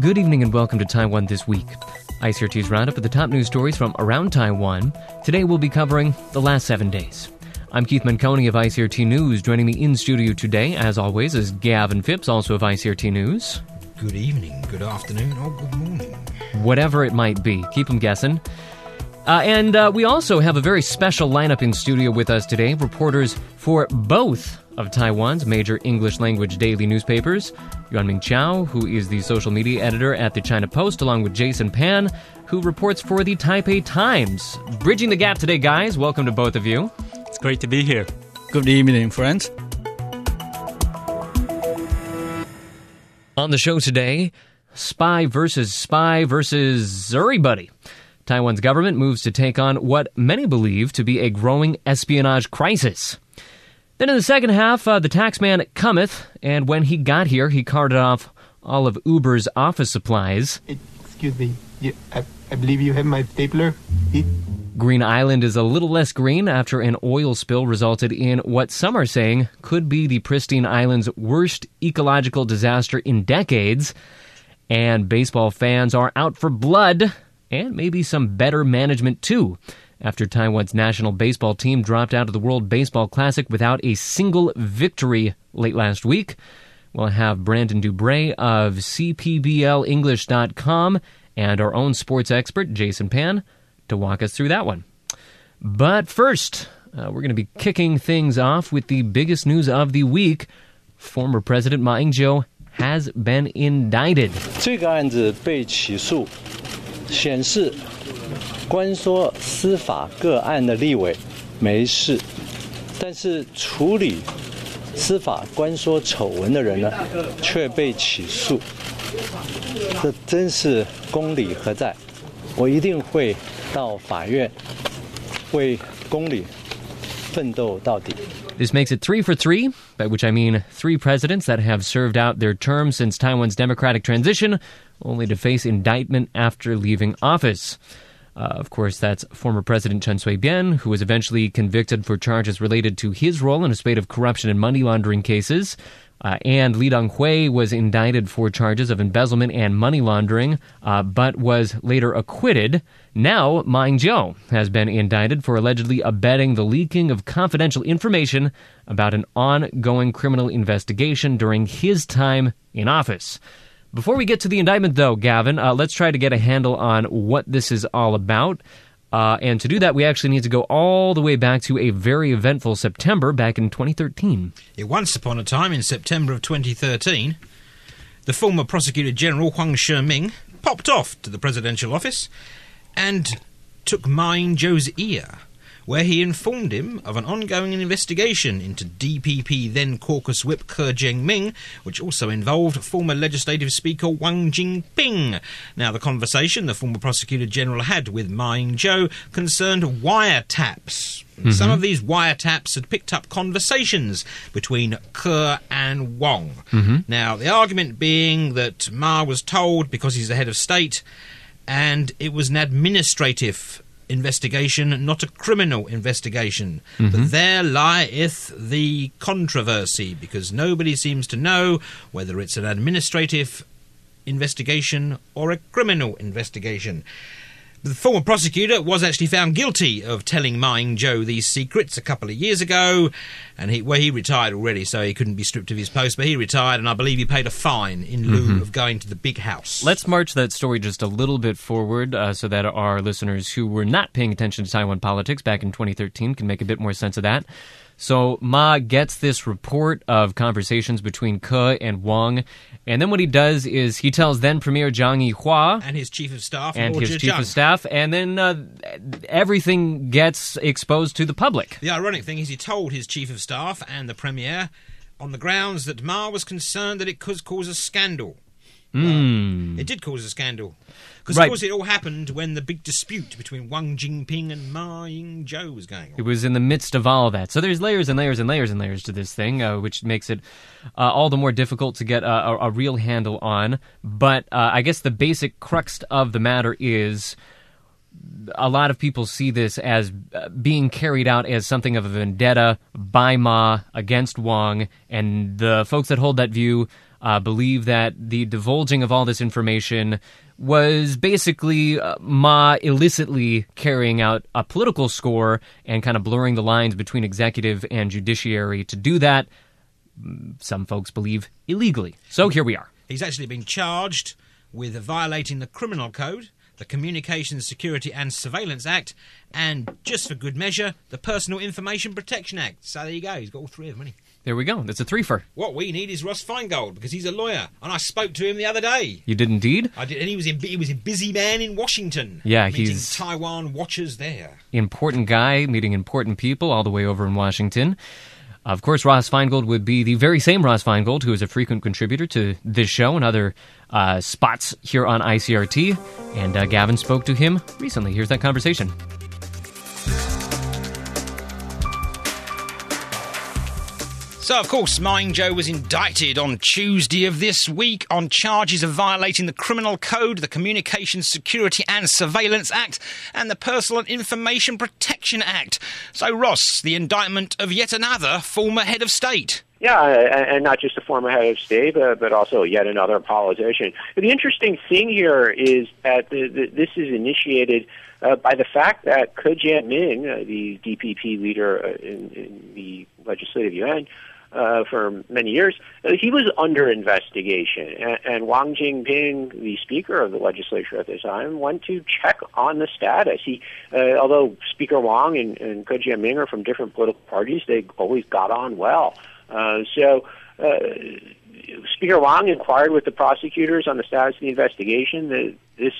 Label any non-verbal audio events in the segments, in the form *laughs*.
Good evening and welcome to Taiwan This Week. ICRT's roundup of the top news stories from around Taiwan. Today we'll be covering the last seven days. I'm Keith Manconi of ICRT News. Joining me in studio today, as always, is Gavin Phipps, also of ICRT News. Good evening, good afternoon, or good morning. Whatever it might be, keep them guessing. Uh, and uh, we also have a very special lineup in studio with us today. Reporters for both of Taiwan's major English language daily newspapers. Yuanming Chao, who is the social media editor at the China Post, along with Jason Pan, who reports for the Taipei Times. Bridging the gap today, guys. Welcome to both of you. It's great to be here. Good evening, friends. On the show today, spy versus spy versus everybody. Taiwan's government moves to take on what many believe to be a growing espionage crisis. Then in the second half, uh, the taxman cometh, and when he got here, he carted off all of Uber's office supplies. Excuse me, you, I, I believe you have my stapler. It, Green Island is a little less green after an oil spill resulted in what some are saying could be the pristine island's worst ecological disaster in decades. And baseball fans are out for blood and maybe some better management too After Taiwan's national baseball team dropped out of the World Baseball Classic without a single victory late last week, we'll have Brandon Dubray of CPBLEnglish.com and our own sports expert, Jason Pan, to walk us through that one. But first, uh, we're going to be kicking things off with the biggest news of the week. Former President Ma Ying-jeou has been indicted. 这个案子被起诉，显示 关说司法个案的立委没事，但是处理司法官说丑闻的人呢，却被起诉。这真是公理何在？我一定会到法院为公理奋斗到底。This makes it three for three, by which I mean three presidents that have served out their term since Taiwan's democratic transition, only to face indictment after leaving office. Uh, of course, that's former President Chen Shui-bian, who was eventually convicted for charges related to his role in a spate of corruption and money laundering cases. Uh, and Li Denghui was indicted for charges of embezzlement and money laundering, uh, but was later acquitted. Now, Ma Ying-jeou has been indicted for allegedly abetting the leaking of confidential information about an ongoing criminal investigation during his time in office. Before we get to the indictment, though, Gavin, uh, let's try to get a handle on what this is all about. Uh, and to do that, we actually need to go all the way back to a very eventful September back in 2013. Yeah, once upon a time, in September of 2013, the former Prosecutor General Huang Shiming popped off to the presidential office and took Ma Ying-jeou's ear, where he informed him of an ongoing investigation into DPP then caucus whip Ke Jianming, which also involved former Legislative Speaker Wang Jingping. Now, the conversation the former Prosecutor General had with Ma Ying-jeou concerned wiretaps. Mm-hmm. Some of these wiretaps had picked up conversations between Ke and Wong. Mm-hmm. Now, the argument being that Ma was told because he's the head of state, and it was an administrative investigation, not a criminal investigation. But mm-hmm. there lieth the controversy, because nobody seems to know whether it's an administrative investigation or a criminal investigation. The former prosecutor was actually found guilty of telling Ma Ying-jeou these secrets a couple of years ago, and he well he retired already, so he couldn't be stripped of his post. But he retired, and I believe he paid a fine in lieu of going to the big house. Let's march that story just a little bit forward uh, so that our listeners who were not paying attention to Taiwan politics back in 2013 can make a bit more sense of that. So Ma gets this report of conversations between Ke and Wang, and then what he does is he tells then Premier Zhang Yihua and his chief of staff, and Lord his chief of staff, and then uh, everything gets exposed to the public. The ironic thing is, he told his chief of staff and the premier on the grounds that Ma was concerned that it could cause a scandal. Well, it did cause a scandal. Because, Right. of course, it all happened when the big dispute between Wang Jingping and Ma Ying-jeou was going on. It was in the midst of all that. So there's layers and layers and layers and layers to this thing, uh, which makes it uh, all the more difficult to get a, a, a real handle on. But uh, I guess the basic crux of the matter is a lot of people see this as uh, being carried out as something of a vendetta by Ma against Wang, and the folks that hold that view uh, believe that the divulging of all this information was basically uh, Ma illicitly carrying out a political score and kind of blurring the lines between executive and judiciary to do that. Some folks believe illegally. So here we are. He's actually been charged with violating the criminal code, the Communications Security and Surveillance Act, and just for good measure, the Personal Information Protection Act. So there you go. He's got all three of them. he? There we go. That's a threefer. What we need is Ross Feingold because he's a lawyer, and I spoke to him the other day. You did indeed. I did, and he was in he was a busy man in Washington. Yeah, meeting he's- Taiwan watchers there. important guy meeting important people all the way over in Washington. Of course, Ross Feingold would be the very same Ross Feingold who is a frequent contributor to this show and other uh, spots here on ICRT. And uh, Gavin spoke to him recently. Here's that conversation. So, of course, Ma Ying-jeou was indicted on Tuesday of this week on charges of violating the Criminal Code, the Communications Security and Surveillance Act, and the Personal Information Protection Act. So, Ross, the indictment of yet another former head of state. Yeah, and not just a former head of state, but also yet another politician. The interesting thing here is that this is initiated uh, by the fact that Ko Jian-ming, uh, the DPP leader uh, in, in the Legislative Yuan, uh, for many years, uh, he was under investigation. And, and Wang Jingping, the Speaker of the legislature at this time, went to check on the status. He, uh, although Speaker Wang and, and Ko Jian-ming are from different political parties, they always got on well. Uh, so. Uh, Speaker Wang inquired with the prosecutors on the status of the investigation. That this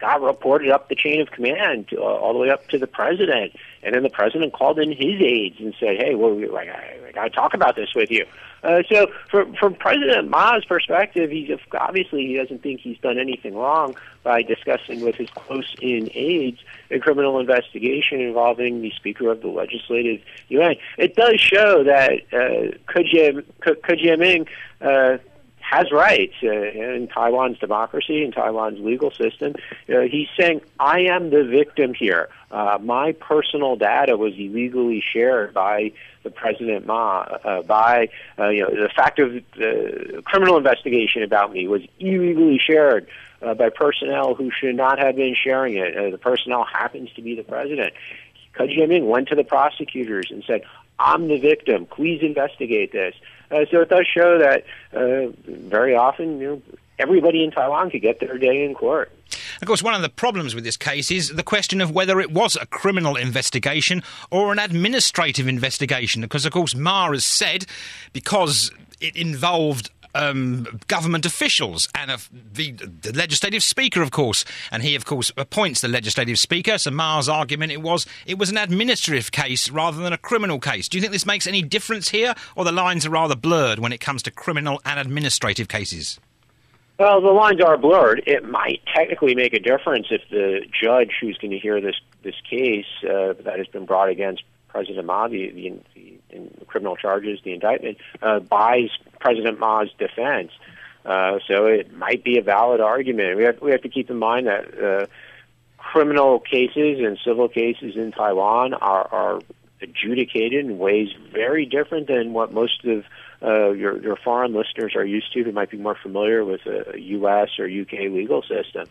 got reported up the chain of command, uh, all the way up to the president, and then the president called in his aides and said, "Hey, well, we, like, I, I got to talk about this with you." Uh, so, from from President Ma's perspective, he's obviously he doesn't think he's done anything wrong by discussing with his close-in aides a criminal investigation involving the Speaker of the Legislative Yuan. It does show that uh, Ko Jie- Jian-ming uh, has rights uh, in Taiwan's democracy and Taiwan's legal system. Uh, he's saying, I am the victim here. Uh, my personal data was illegally shared by the President Ma, uh, by uh, you know the fact of the criminal investigation about me was illegally shared uh, by personnel who should not have been sharing it. Uh, the personnel happens to be the president. Ko Jian-ming went to the prosecutors and said, I'm the victim. Please investigate this. Uh, so it does show that uh, very often, you know, everybody in Taiwan could get their day in court. Of course, one of the problems with this case is the question of whether it was a criminal investigation or an administrative investigation. Because, of course, Ma has said because it involved um, government officials and the, the legislative speaker, of course, and he, of course, appoints the legislative speaker. So Ma's argument it was it was an administrative case rather than a criminal case. Do you think this makes any difference here, or the lines are rather blurred when it comes to criminal and administrative cases? Well, the lines are blurred. It might technically make a difference if the judge who's going to hear this this case uh, that has been brought against President Ma, the, the, the, the criminal charges, the indictment, uh, buys President Ma's defense. Uh, so it might be a valid argument. We have we have to keep in mind that uh, criminal cases and civil cases in Taiwan are, are adjudicated in ways very different than what most of uh, your, your foreign listeners are used to who might be more familiar with a U.S. or U.K. legal system.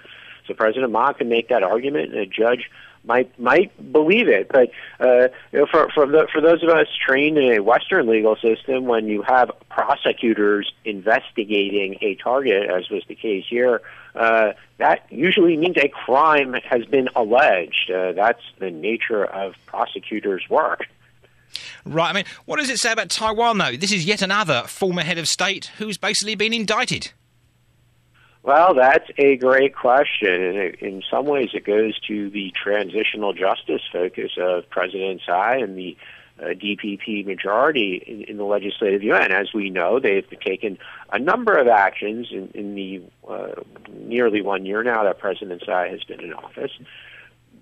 So President Ma can make that argument, and a judge might might believe it. But uh, you know, for for, the, for those of us trained in a Western legal system, when you have prosecutors investigating a target, as was the case here, uh, that usually means a crime has been alleged. Uh, that's the nature of prosecutors' work. Right. I mean, what does it say about Taiwan, though? This is yet another former head of state who's basically been indicted. Well, that's a great question. And it, in some ways, it goes to the transitional justice focus of President Tsai and the uh, DPP majority in, in the legislative yuan. As we know, they've taken a number of actions in, in the uh, nearly one year now that President Tsai has been in office.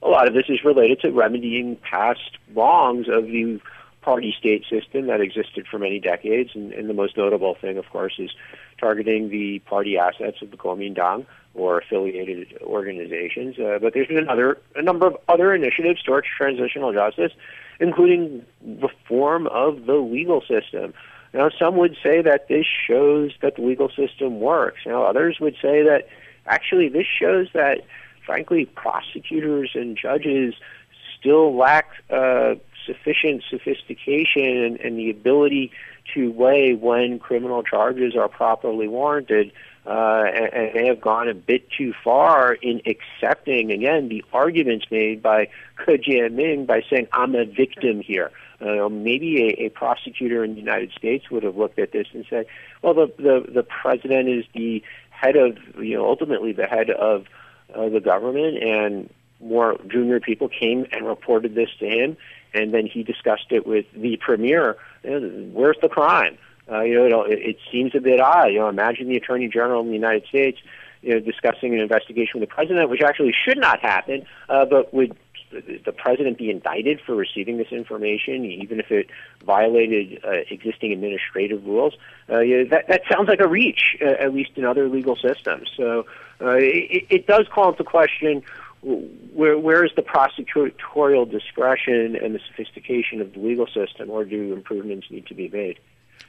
A lot of this is related to remedying past wrongs of the party state system that existed for many decades. And, and, the most notable thing, of course, is targeting the party assets of the Kuomintang or affiliated organizations. Uh, but there's been another, a number of other initiatives towards transitional justice, including reform of the legal system. Now, some would say that this shows that the legal system works. Now, others would say that actually this shows that, frankly, prosecutors and judges still lack uh, sufficient sophistication and, and, the ability to weigh when criminal charges are properly warranted. Uh, and, and, they have gone a bit too far in accepting, again, the arguments made by *laughs* Ke Jianming by saying, I'm a victim here. Uh, maybe a, a prosecutor in the United States would have looked at this and said, well, the, the, the president is the head of, you know, ultimately the head of uh, the government, and more junior people came and reported this to him, and then he discussed it with the premier. Where's the crime? Uh, you know, it, it seems a bit odd. You know, imagine the attorney general in the United States, you know, discussing an investigation with the president, which actually should not happen, uh, but would the president be indicted for receiving this information, even if it violated uh, existing administrative rules? Uh, yeah, that, that sounds like a reach, uh, at least in other legal systems. So uh, it, it does call into question where, where is the prosecutorial discretion and the sophistication of the legal system, or do improvements need to be made?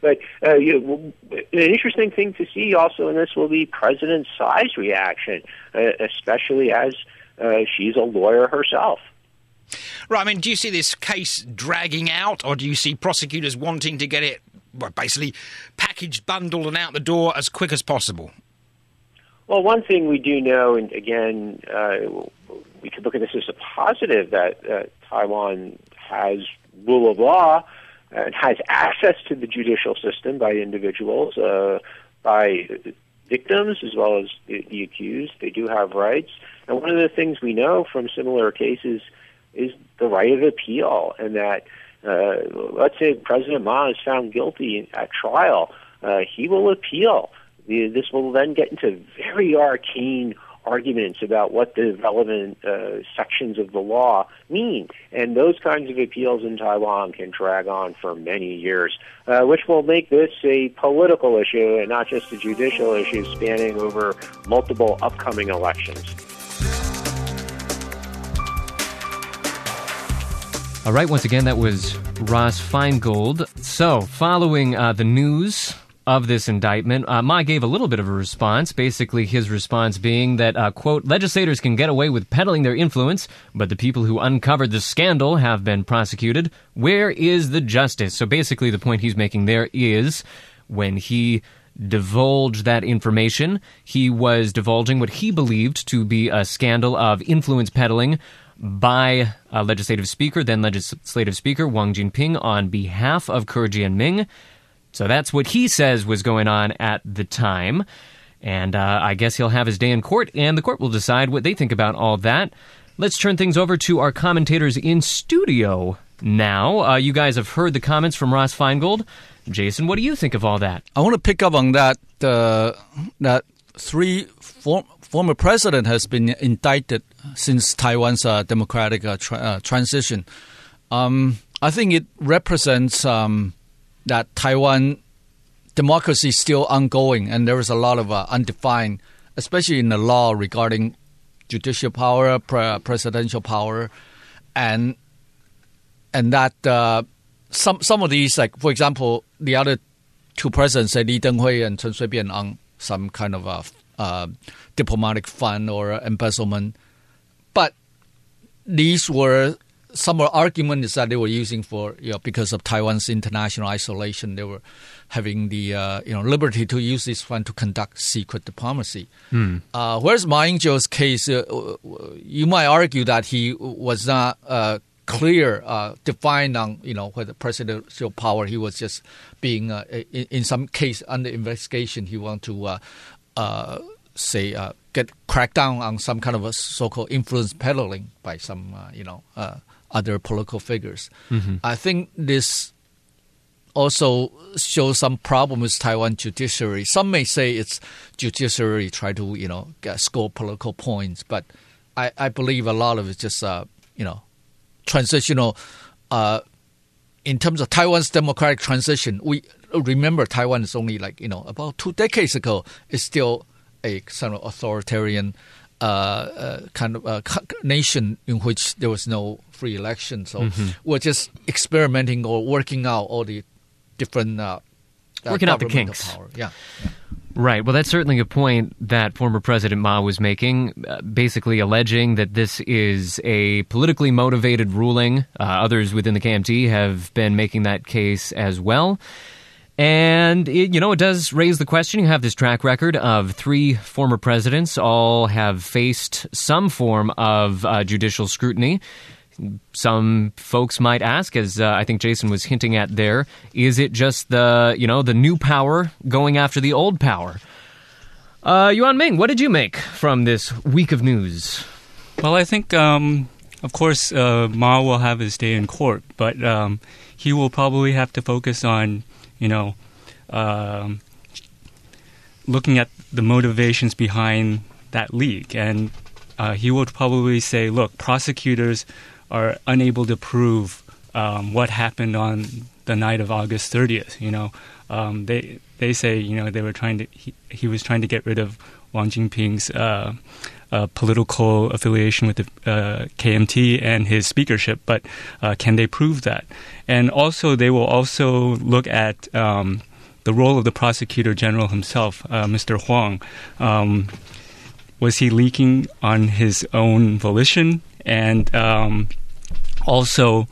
But uh, you know, an interesting thing to see also in this will be President Tsai's reaction, uh, especially as uh, she's a lawyer herself. Right. I mean, do you see this case dragging out, or do you see prosecutors wanting to get it well, basically packaged, bundled, and out the door as quick as possible? Well, one thing we do know, and again, uh, we could look at this as a positive that uh, Taiwan has rule of law and has access to the judicial system by individuals, uh, by victims as well as the, the accused. They do have rights. And one of the things we know from similar cases is the right of appeal, and that uh, let's say President Ma is found guilty at trial, uh, he will appeal. This will then get into very arcane arguments about what the relevant uh, sections of the law mean. And those kinds of appeals in Taiwan can drag on for many years, uh, which will make this a political issue and not just a judicial issue spanning over multiple upcoming elections. All right, once again, that was Ross Feingold. So, following uh, the news of this indictment. Uh, Ma gave a little bit of a response, basically his response being that, uh, quote, legislators can get away with peddling their influence, but the people who uncovered the scandal have been prosecuted. Where is the justice? So basically the point he's making there is when he divulged that information, he was divulging what he believed to be a scandal of influence peddling by a legislative speaker, then legislative speaker Wang Jinping, on behalf of Ke Jianming. So that's what he says was going on at the time. And uh, I guess he'll have his day in court, and the court will decide what they think about all that. Let's turn things over to our commentators in studio now. Uh, you guys have heard the comments from Ross Feingold. Jason, what do you think of all that? I want to pick up on that. Uh, that three form, former president has been indicted since Taiwan's uh, democratic uh, tra- uh, transition. Um, I think it represents um, that Taiwan democracy is still ongoing, and there is a lot of uh, undefined, especially in the law regarding judicial power, pre- presidential power, and and that uh, some some of these, like for example, the other two presidents, Li Denghui and Chen Shui-bian, on some kind of a uh, diplomatic fund or embezzlement, but these were some argument is that they were using for you know because of Taiwan's international isolation, they were having the uh, you know liberty to use this fund to conduct secret diplomacy. Mm. Uh, whereas Ma Ying-jeou's case, uh, you might argue that he was not uh, clear, uh, defined on you know whether presidential power. He was just being uh, in, in, some case under investigation. He want to say get crack down on some kind of a so-called influence peddling by some you know other political figures. Mm-hmm. I think this also shows some problem with Taiwan judiciary. Some may say it's judiciary try to you know get, score political points, but I, I believe a lot of it's just uh, you know transitional uh, in terms of Taiwan's democratic transition, we remember Taiwan is only like you know about two decades ago. It's still a sort of authoritarian uh, uh, kind of uh, nation in which there was no free election. So Mm-hmm. we're just experimenting or working out all the different uh, uh, Working out the kinks. Power. Yeah. Right. Well, that's certainly a point that former President Ma was making, uh, basically alleging that this is a politically motivated ruling. Uh, others within the KMT have been making that case as well. And, it, you know, it does raise the question. You have this track record of three former presidents, all have faced some form of uh, judicial scrutiny. Some folks might ask, as uh, I think Jason was hinting at there, is it just the you know the new power going after the old power? Uh, Yuan Ming, what did you make from this week of news? Well, I think, um, of course, uh, Ma will have his day in court, but um, he will probably have to focus on, you know, um, looking at the motivations behind that leak. And uh, he will probably say, look, prosecutors are unable to prove um, what happened on the night of August 30th. You know, um, they they say you know they were trying to he, he was trying to get rid of Wang Jinping's uh, uh, political affiliation with the uh, KMT and his speakership, but uh, can they prove that? And also, they will also look at um, the role of the prosecutor general himself, uh, Mr. Huang. Um, was he leaking on his own volition? And um, also,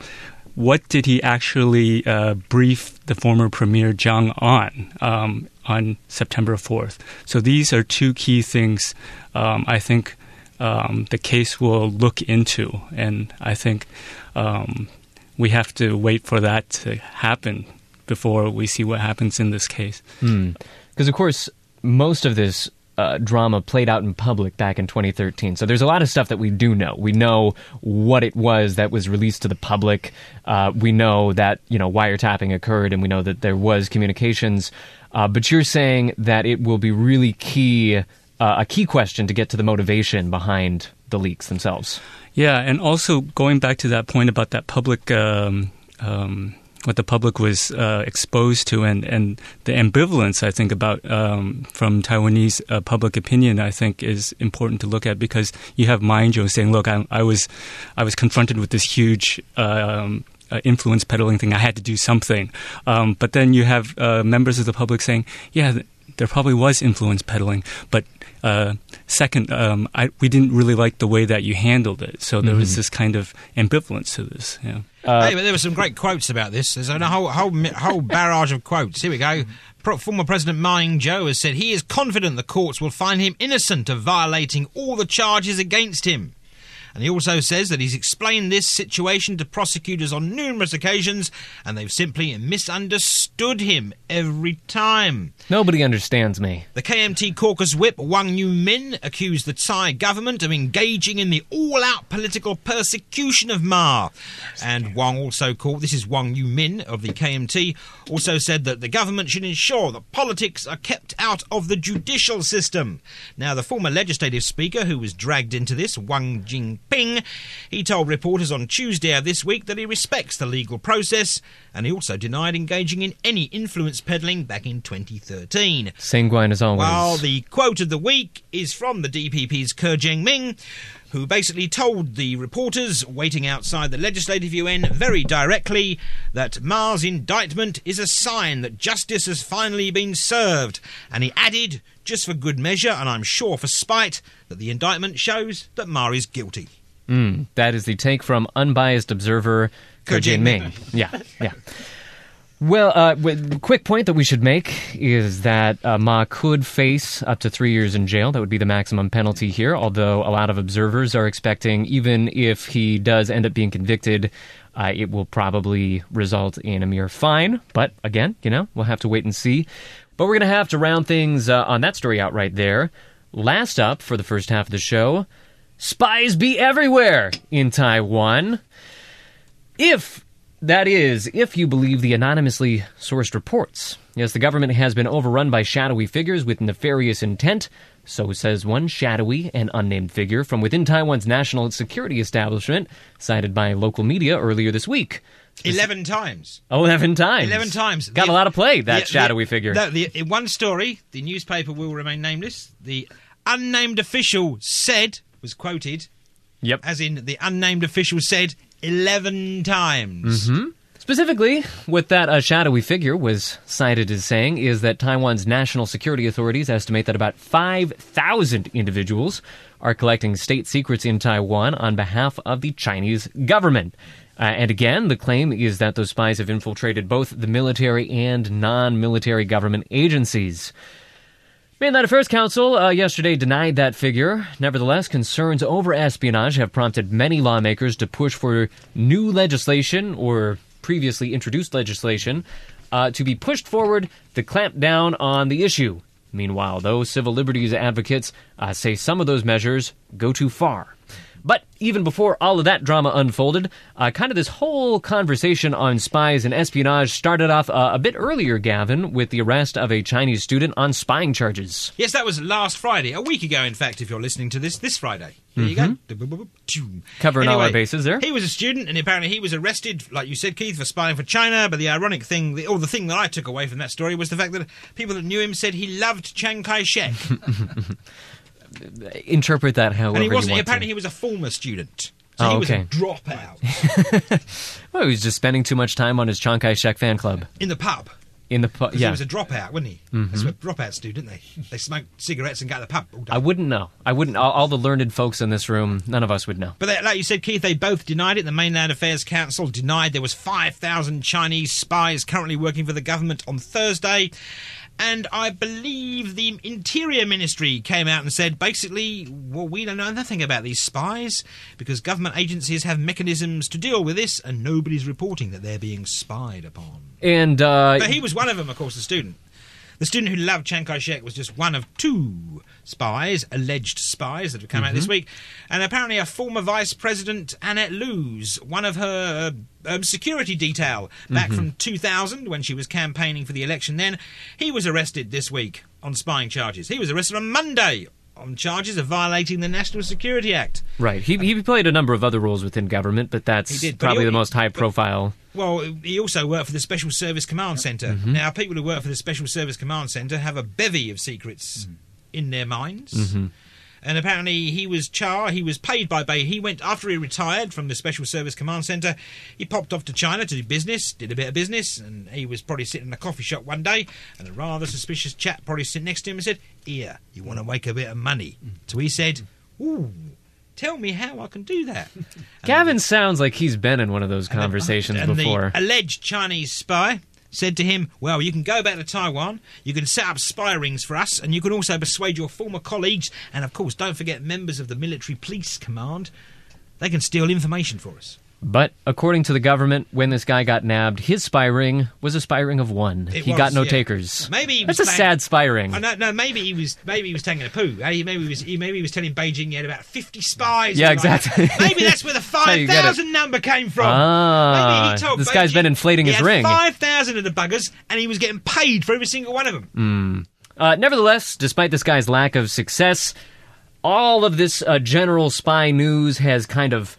what did he actually uh, brief the former premier Zhang on um, on September 4th? So these are two key things um, I think um, the case will look into, and I think um, we have to wait for that to happen before we see what happens in this case. Because of course, most of this uh, drama played out in public back in 2013. So there's a lot of stuff that we do know. We know what it was that was released to the public. Uh, we know that you know wiretapping occurred, and we know that there was communications. Uh, but you're saying that it will be really key, uh, a key question to get to the motivation behind the leaks themselves. Yeah, and also going back to that point about that public, um, um, what the public was uh, exposed to, and, and the ambivalence I think about um, from Taiwanese uh, public opinion, I think is important to look at because you have Ma Ying-jeou saying, "Look, I, I was, I was confronted with this huge." Um, uh, influence peddling thing. I had to do something, um, but then you have uh, members of the public saying, "Yeah, there probably was influence peddling, but uh, second, um, I, we didn't really like the way that you handled it. So there was this kind of ambivalence to this. Yeah. hey, but there were some great quotes about this. There's a whole whole whole barrage of quotes. Here we go. Pro- former President Ma Ying-jeou has said he is confident the courts will find him innocent of violating all the charges against him. And he also says that he's explained this situation to prosecutors on numerous occasions, and they've simply misunderstood him every time. Nobody understands me. The KMT caucus whip Wang Yu Min, accused the Tsai government of engaging in the all-out political persecution of Ma. And Wang also called this is Wang Yu Min of the KMT also said that the government should ensure that politics are kept out of the judicial system. Now the former legislative speaker who was dragged into this, Wang Jingping, he told reporters on Tuesday of this week that he respects the legal process and he also denied engaging in any influence peddling back in 2013. Sanguine as always. Well, the quote of the week is from the DPP's Ke Jianming, who basically told the reporters waiting outside the Legislative Yuan very directly that Ma's indictment is a sign that justice has finally been served. And he added, just for good measure, and I'm sure for spite, that the indictment shows that Ma is guilty. Mm, that is the take from unbiased observer Ko Jae-ming. Jae-ming. Yeah, yeah. Well, uh, quick point that we should make is that uh, Ma could face up to three years in jail. That would be the maximum penalty here. Although a lot of observers are expecting, even if he does end up being convicted, uh, it will probably result in a mere fine. But again, you know, we'll have to wait and see. But we're going to have to round things uh, on that story out right there. Last up for the first half of the show, spies be everywhere in Taiwan. If that is, if you believe the anonymously sourced reports. Yes, the government has been overrun by shadowy figures with nefarious intent. So says one shadowy and unnamed figure from within Taiwan's national security establishment, cited by local media earlier this week. Eleven times. 11 times. 11 times. Got The- a lot of play, that the- shadowy the- figure. No, the, in one story, the newspaper will remain nameless. The unnamed official said, was quoted, Yep. as in the unnamed official said 11 times. Mm-hmm. Specifically, what that uh, shadowy figure was cited as saying is that Taiwan's national security authorities estimate that about 5,000 individuals are collecting state secrets in Taiwan on behalf of the Chinese government. Uh, and again, the claim is that those spies have infiltrated both the military and non military government agencies. Mainland Affairs Council uh, yesterday denied that figure. Nevertheless, concerns over espionage have prompted many lawmakers to push for new legislation or previously introduced legislation uh, to be pushed forward to clamp down on the issue. Meanwhile, those civil liberties advocates uh, say some of those measures go too far. But even before all of that drama unfolded, uh, kind of this whole conversation on spies and espionage started off uh, a bit earlier, Gavin, with the arrest of a Chinese student on spying charges. Yes, that was last Friday, a week ago, in fact, if you're listening to this, this Friday. There you go. Mm-hmm. Covering all our bases there. He was a student, and apparently he was arrested, like you said, Keith, for spying for China. But the ironic thing, the, or the thing that I took away from that story, was the fact that people that knew him said he loved Chiang Kai shek. *laughs* Interpret that however and he you wasn't, want apparently, to. he was a former student. So Oh, he was okay. a dropout *laughs* Well, he was just spending too much time on his Chiang Kai-shek fan club in the pub. in the pu- 'Cause yeah. he was a dropout, wasn't he? Mm-hmm. That's what dropouts do, didn't they? They smoke cigarettes and go to the pub. I wouldn't know. I wouldn't. All, all the learned folks in this room, none of us would know. But they, like you said, Keith, they both denied it. The Mainland Affairs Council denied there was 5,000 Chinese spies currently working for the government on Thursday. And I believe the Interior Ministry came out and said, basically, well, we don't know nothing about these spies because government agencies have mechanisms to deal with this, and nobody's reporting that they're being spied upon. And uh, But he was one of them, of course, the student. The student who loved Chiang Kai shek was just one of two spies, alleged spies, that have come out this week. And apparently, a former Vice President, Annette Lu's, one of her uh, um, security detail back mm-hmm. from 2000 when she was campaigning for the election then, he was arrested this week on spying charges. He was arrested on Monday on charges of violating the National Security Act. right, he he played a number of other roles within government, but that's did, but probably he- the most high-profile. Well, he also worked for the Special Service Command center mm-hmm. Now, people who work for the Special Service Command Centre have a bevy of secrets mm-hmm. in their minds. And apparently, he was char. He was paid by Bay. He went after he retired from the Special Service Command Centre. He popped off to China to do business, did a bit of business, and he was probably sitting in a coffee shop one day, and a rather suspicious chap probably sitting next to him and said, "Here, you want to make a bit of money?" So he said, "Ooh, tell me how I can do that." *laughs* Gavin sounds like he's been in one of those conversations and before. the alleged Chinese spy said to him, Well, you can go back to Taiwan, you can set up spy rings for us, and you can also persuade your former colleagues, and of course, don't forget members of the military police command. They can steal information for us. But according to the government, when this guy got nabbed, his spy ring was a spy ring of one. It he was, got no yeah. takers. Maybe he was that's a playing- sad spy ring. Oh, no, no, maybe he was maybe he was taking a poo. Eh, Maybe he was maybe he was telling Beijing he had about fifty spies. Yeah, like exactly. that. *laughs* maybe that's where the five thousand number came from. Ah, maybe he told this guy's Beijing been inflating his ring. Five thousand of the buggers, and he was getting paid for every single one of them. Uh, nevertheless, despite this guy's lack of success, all of this uh, general spy news has kind of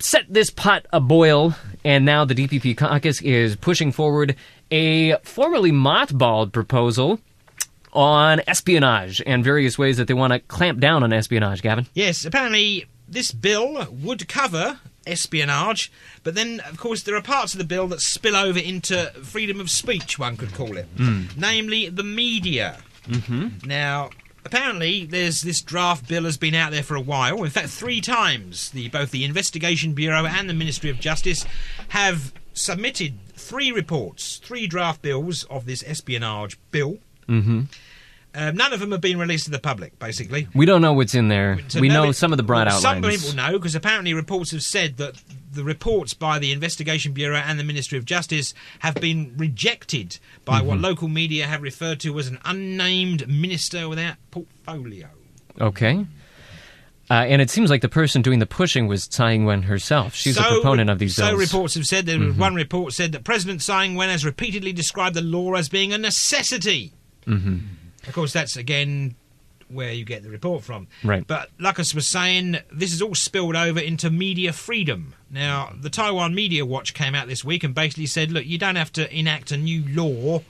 set this pot aboil, and now the DPP caucus is pushing forward a formerly mothballed proposal on espionage and various ways that they want to clamp down on espionage, Gavin. Yes, apparently this bill would cover espionage, but then, of course, there are parts of the bill that spill over into freedom of speech, one could call it, namely the media. Mm-hmm. Now, apparently, there's this draft bill has been out there for a while. In fact, three times, the both the Investigation Bureau and the Ministry of Justice have submitted three reports, three draft bills of this espionage bill. Mm-hmm. Um, none of them have been released to the public, basically. We don't know what's in there. So we know nobody- some of the broad outlines. Some people know because apparently reports have said that the reports by the Investigation Bureau and the Ministry of Justice have been rejected by Mm-hmm. what local media have referred to as an unnamed minister without portfolio. Okay. Uh, and it seems like the person doing the pushing was Tsai Ing-wen herself. She's a proponent of these So bills. Mm-hmm. reports have said that one report said that President Tsai Ing-wen has repeatedly described the law as being a necessity. Mm-hmm. Of course, that's again where you get the report from. Right. But Lucas was saying this is all spilled over into media freedom. Now, the Taiwan Media Watch came out this week and basically said, look, you don't have to enact a new law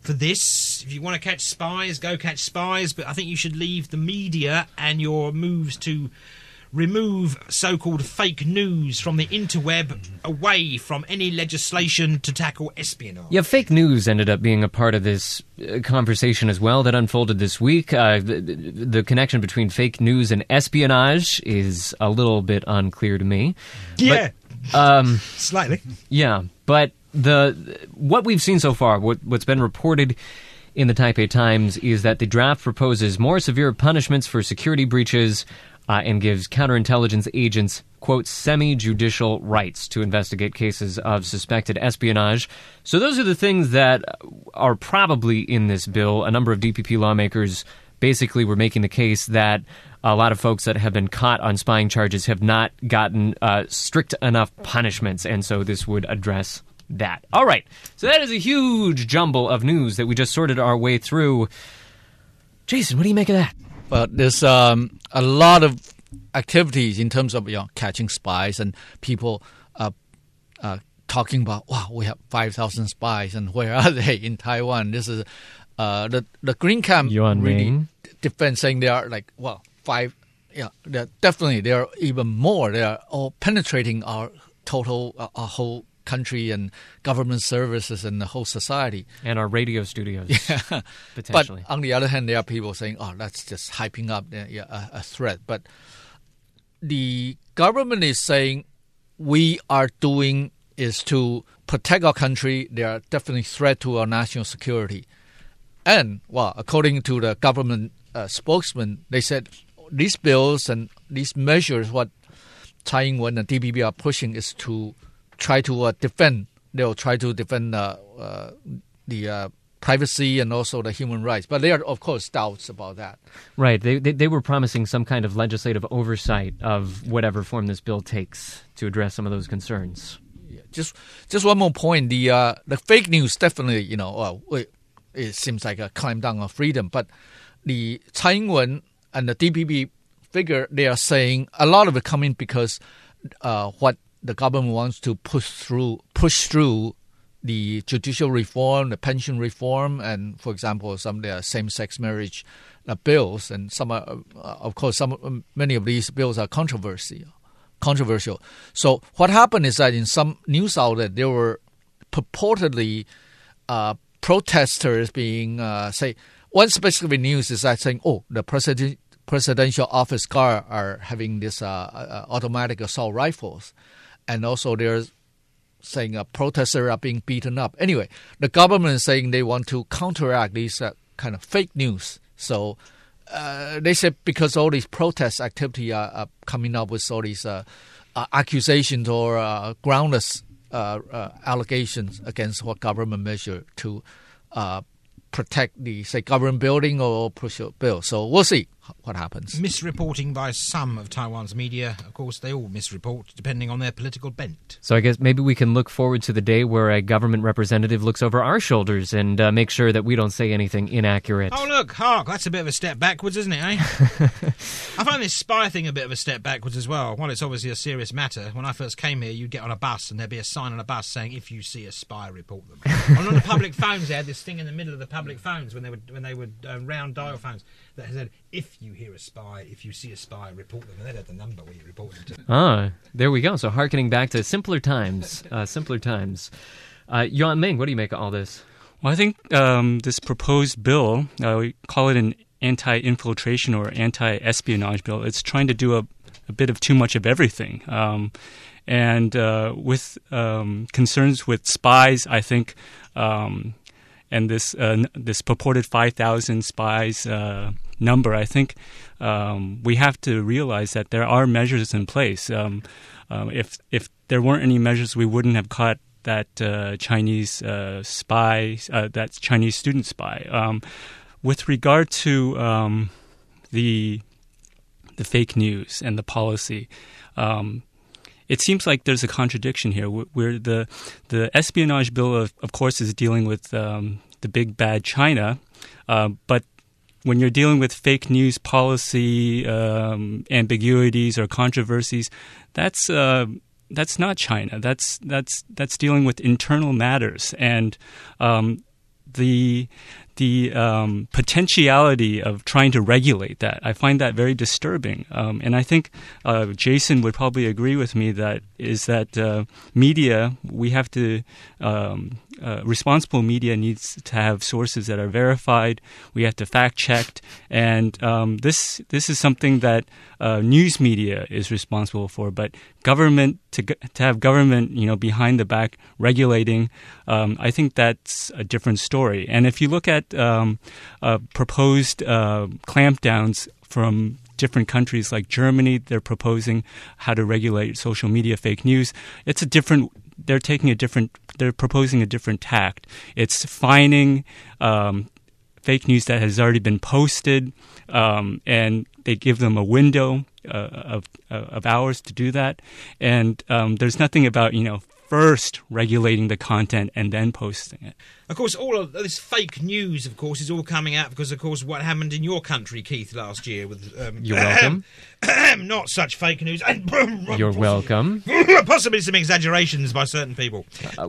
for this. If you want to catch spies, go catch spies. But I think you should leave the media and your moves to remove so-called fake news from the interweb away from any legislation to tackle espionage. Yeah, fake news ended up being a part of this uh, conversation as well that unfolded this week. Uh, the, the connection between fake news and espionage is a little bit unclear to me. Yeah, Um, slightly. yeah, but the what we've seen so far, what, what's been reported in the Taipei Times, is that the draft proposes more severe punishments for security breaches uh, and gives counterintelligence agents quote semi-judicial rights to investigate cases of suspected espionage. So those are the things that are probably in this bill. A number of DPP lawmakers basically were making the case that a lot of folks that have been caught on spying charges have not gotten uh, strict enough punishments, and so this would address that. All right, so that is a huge jumble of news that we just sorted our way through. Jason, what do you make of that? But there's um, a lot of activities in terms of you know catching spies and people uh, uh, talking about wow we have five thousand spies and where are *laughs* they in Taiwan? This is uh, the the Green Camp Yuan really Ming. defend saying they are like well five yeah they're definitely they are even more they are all penetrating our total uh, our whole country and government services and the whole society. And our radio studios, *laughs* but potentially. on the other hand, there are people saying, "Oh, that's just hyping up a, a threat." But the government is saying we are doing is to protect our country. There are definitely threat to our national security. And well, according to the government uh, spokesman, they said these bills and these measures, what Tsai Ing-wen and DPP are pushing, is to try to uh, defend. They'll try to defend uh, uh, the uh, privacy and also the human rights. But there are, of course, doubts about that. Right. They, they they were promising some kind of legislative oversight of whatever form this bill takes to address some of those concerns. Yeah. Just just one more point. The uh, the fake news definitely, you know, well, it, it seems like a climb down of freedom. But the Tsai Ing-wen and the DPP figure, they are saying a lot of it coming because uh, what the government wants to push through push through the judicial reform, the pension reform, and for example, some of the same-sex marriage uh, bills, and some, are, uh, of course, some many of these bills are controversial. Controversial. So what happened is that in some news outlet there were purportedly uh, protesters being uh, say one specific news is that saying, oh, the president presidential office guard are having this uh, uh, automatic assault rifles, and also there's saying uh, protesters are being beaten up. Anyway, the government is saying they want to counteract these uh, kind of fake news. So uh, they said because all these protest activity are, are coming up with all these uh, uh, accusations or uh, groundless uh, uh, allegations against what government measure to uh, protect the say government building or push a bill. So we'll see what happens. Misreporting by some of Taiwan's media. Of course, they all misreport depending on their political bent. So I guess maybe we can look forward to the day where a government representative looks over our shoulders and uh, makes sure that we don't say anything inaccurate. Oh, look, hark, that's a bit of a step backwards, isn't it, eh? *laughs* I find this spy thing a bit of a step backwards as well. While it's obviously a serious matter, when I first came here, you'd get on a bus and there'd be a sign on a bus saying, if you see a spy, report them. *laughs* on the public phones, they had this thing in the middle of the public phones when they were, when they would um, round dial phones that said, if you hear a spy, if you see a spy, report them. And they'd have the number where you report them to. *laughs* Ah, there we go. So harkening back to simpler times, *laughs* uh, simpler times. Uh, Yuan Ming, what do you make of all this? Well, I think um, this proposed bill, uh, we call it an anti-infiltration or anti-espionage bill. It's trying to do a, a bit of too much of everything. Um, and uh, with um, concerns with spies, I think, um, and this uh, this purported 5,000 spies uh, number, I think um, we have to realize that there are measures in place. Um, um, if if there weren't any measures, we wouldn't have caught that uh, Chinese uh, spy, uh, that Chinese student spy. Um, with regard to um, the the fake news and the policy, um, it seems like there's a contradiction here. Wh- Where the the espionage bill, of, of course, is dealing with um, the big bad China, uh, but when you're dealing with fake news policy um, ambiguities or controversies, that's uh, that's not China. That's that's that's dealing with internal matters, and um, the the um, potentiality of trying to regulate that. I find that very disturbing, um, and I think uh, Jason would probably agree with me that is that uh, media we have to um, uh, responsible media needs to have sources that are verified. We have to fact checked, and um, this this is something that uh, news media is responsible for. But government to to have government you know behind the back regulating, um, I think that's a different story. And if you look at um, uh, proposed uh, clampdowns from different countries like Germany, they're proposing how to regulate social media fake news. It's a different they're taking a different they're proposing a different tact. It's fining um, fake news that has already been posted, um, and they give them a window uh, of uh, of hours to do that. And um, there's nothing about you know first regulating the content and then posting it. Of course, all of this fake news, of course, is all coming out because, of course, what happened in your country, Keith, last year with. Um, You're welcome. *clears throat* not such fake news. You're welcome. *laughs* Possibly some exaggerations by certain people. Uh,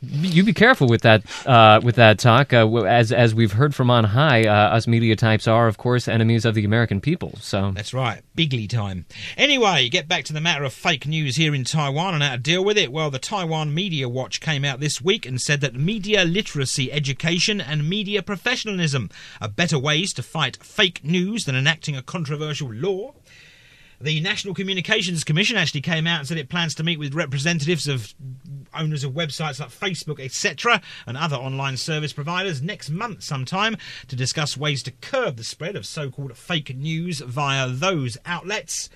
you be careful with that uh, with that talk. Uh, as as we've heard from on high, uh, us media types are, of course, enemies of the American people. So that's right, bigly time. Anyway, get back to the matter of fake news here in Taiwan and how to deal with it. Well, the Taiwan Media Watch came out this week and said that media literacy education and media professionalism are better ways to fight fake news than enacting a controversial law. The National Communications Commission actually came out and said it plans to meet with representatives of owners of websites like Facebook, etc., and other online service providers next month sometime to discuss ways to curb the spread of so called fake news via those outlets.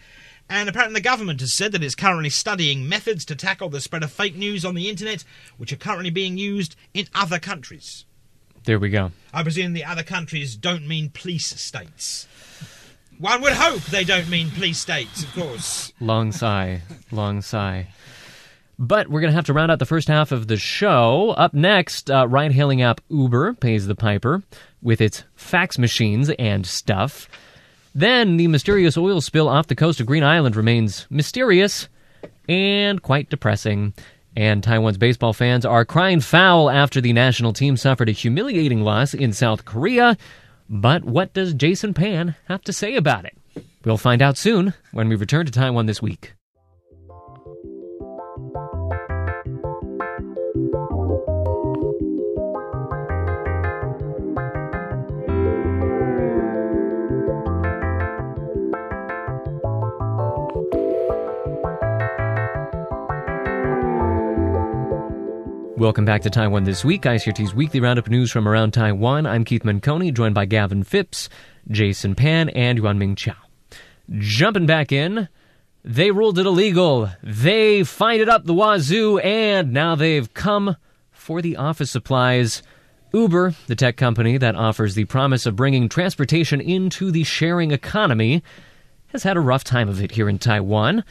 And apparently, the government has said that it's currently studying methods to tackle the spread of fake news on the internet, which are currently being used in other countries. There we go. I presume the other countries don't mean police states. One would hope they don't mean police states, of course. Long sigh. Long sigh. But we're going to have to round out the first half of the show. Up next, uh, ride hailing app Uber pays the piper with its fax machines and stuff. Then the mysterious oil spill off the coast of Green Island remains mysterious and quite depressing. And Taiwan's baseball fans are crying foul after the national team suffered a humiliating loss in South Korea. But what does Jason Pan have to say about it? We'll find out soon when we return to Taiwan this week. Welcome back to Taiwan This Week, ICRT's weekly roundup news from around Taiwan. I'm Keith Menconi, joined by Gavin Phipps, Jason Pan, and Yuan Ming Chow. Jumping back in, they ruled it illegal. They fined it up the wazoo, and now they've come for the office supplies. Uber, the tech company that offers the promise of bringing transportation into the sharing economy, has had a rough time of it here in Taiwan.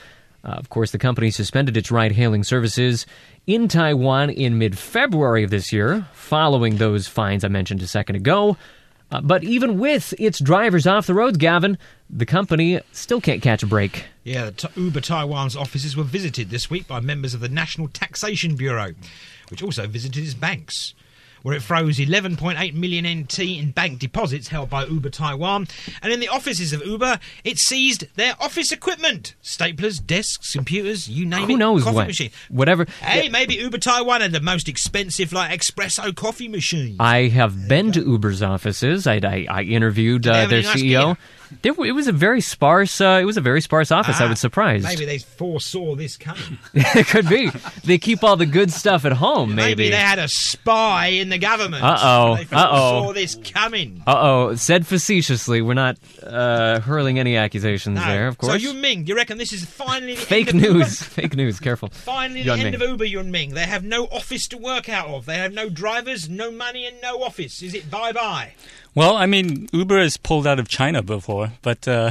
Uh, of course, the company suspended its ride hailing services in Taiwan in mid February of this year, following those fines I mentioned a second ago. Uh, but even with its drivers off the roads, Gavin, the company still can't catch a break. Yeah, t- Uber Taiwan's offices were visited this week by members of the National Taxation Bureau, which also visited its banks where it froze 11.8 million NT in bank deposits held by Uber Taiwan. And in the offices of Uber, it seized their office equipment staplers, desks, computers, you name Who it. knows coffee what? machine. Whatever. Hey, maybe Uber Taiwan had the most expensive, like, espresso coffee machine. I have been to Uber's offices. I, I, I interviewed uh, their CEO. There, it was a very sparse. Uh, it was a very sparse office. I Ah, was surprised. Maybe they foresaw this coming. *laughs* it could be. They keep all the good stuff at home. Maybe, Maybe. they had a spy in the government. Uh-oh, uh-oh. this coming. Uh oh. Said facetiously. We're not uh, hurling any accusations No. there. Of course. So, Yun Ming, you reckon this is finally the Fake end of Uber? news. Fake news. Careful. Finally, Yun the end of Uber, Yun Ming. They have no office to work out of. They have no drivers, no money, and no office. Is it bye bye? Well, I mean, Uber has pulled out of China before, but uh,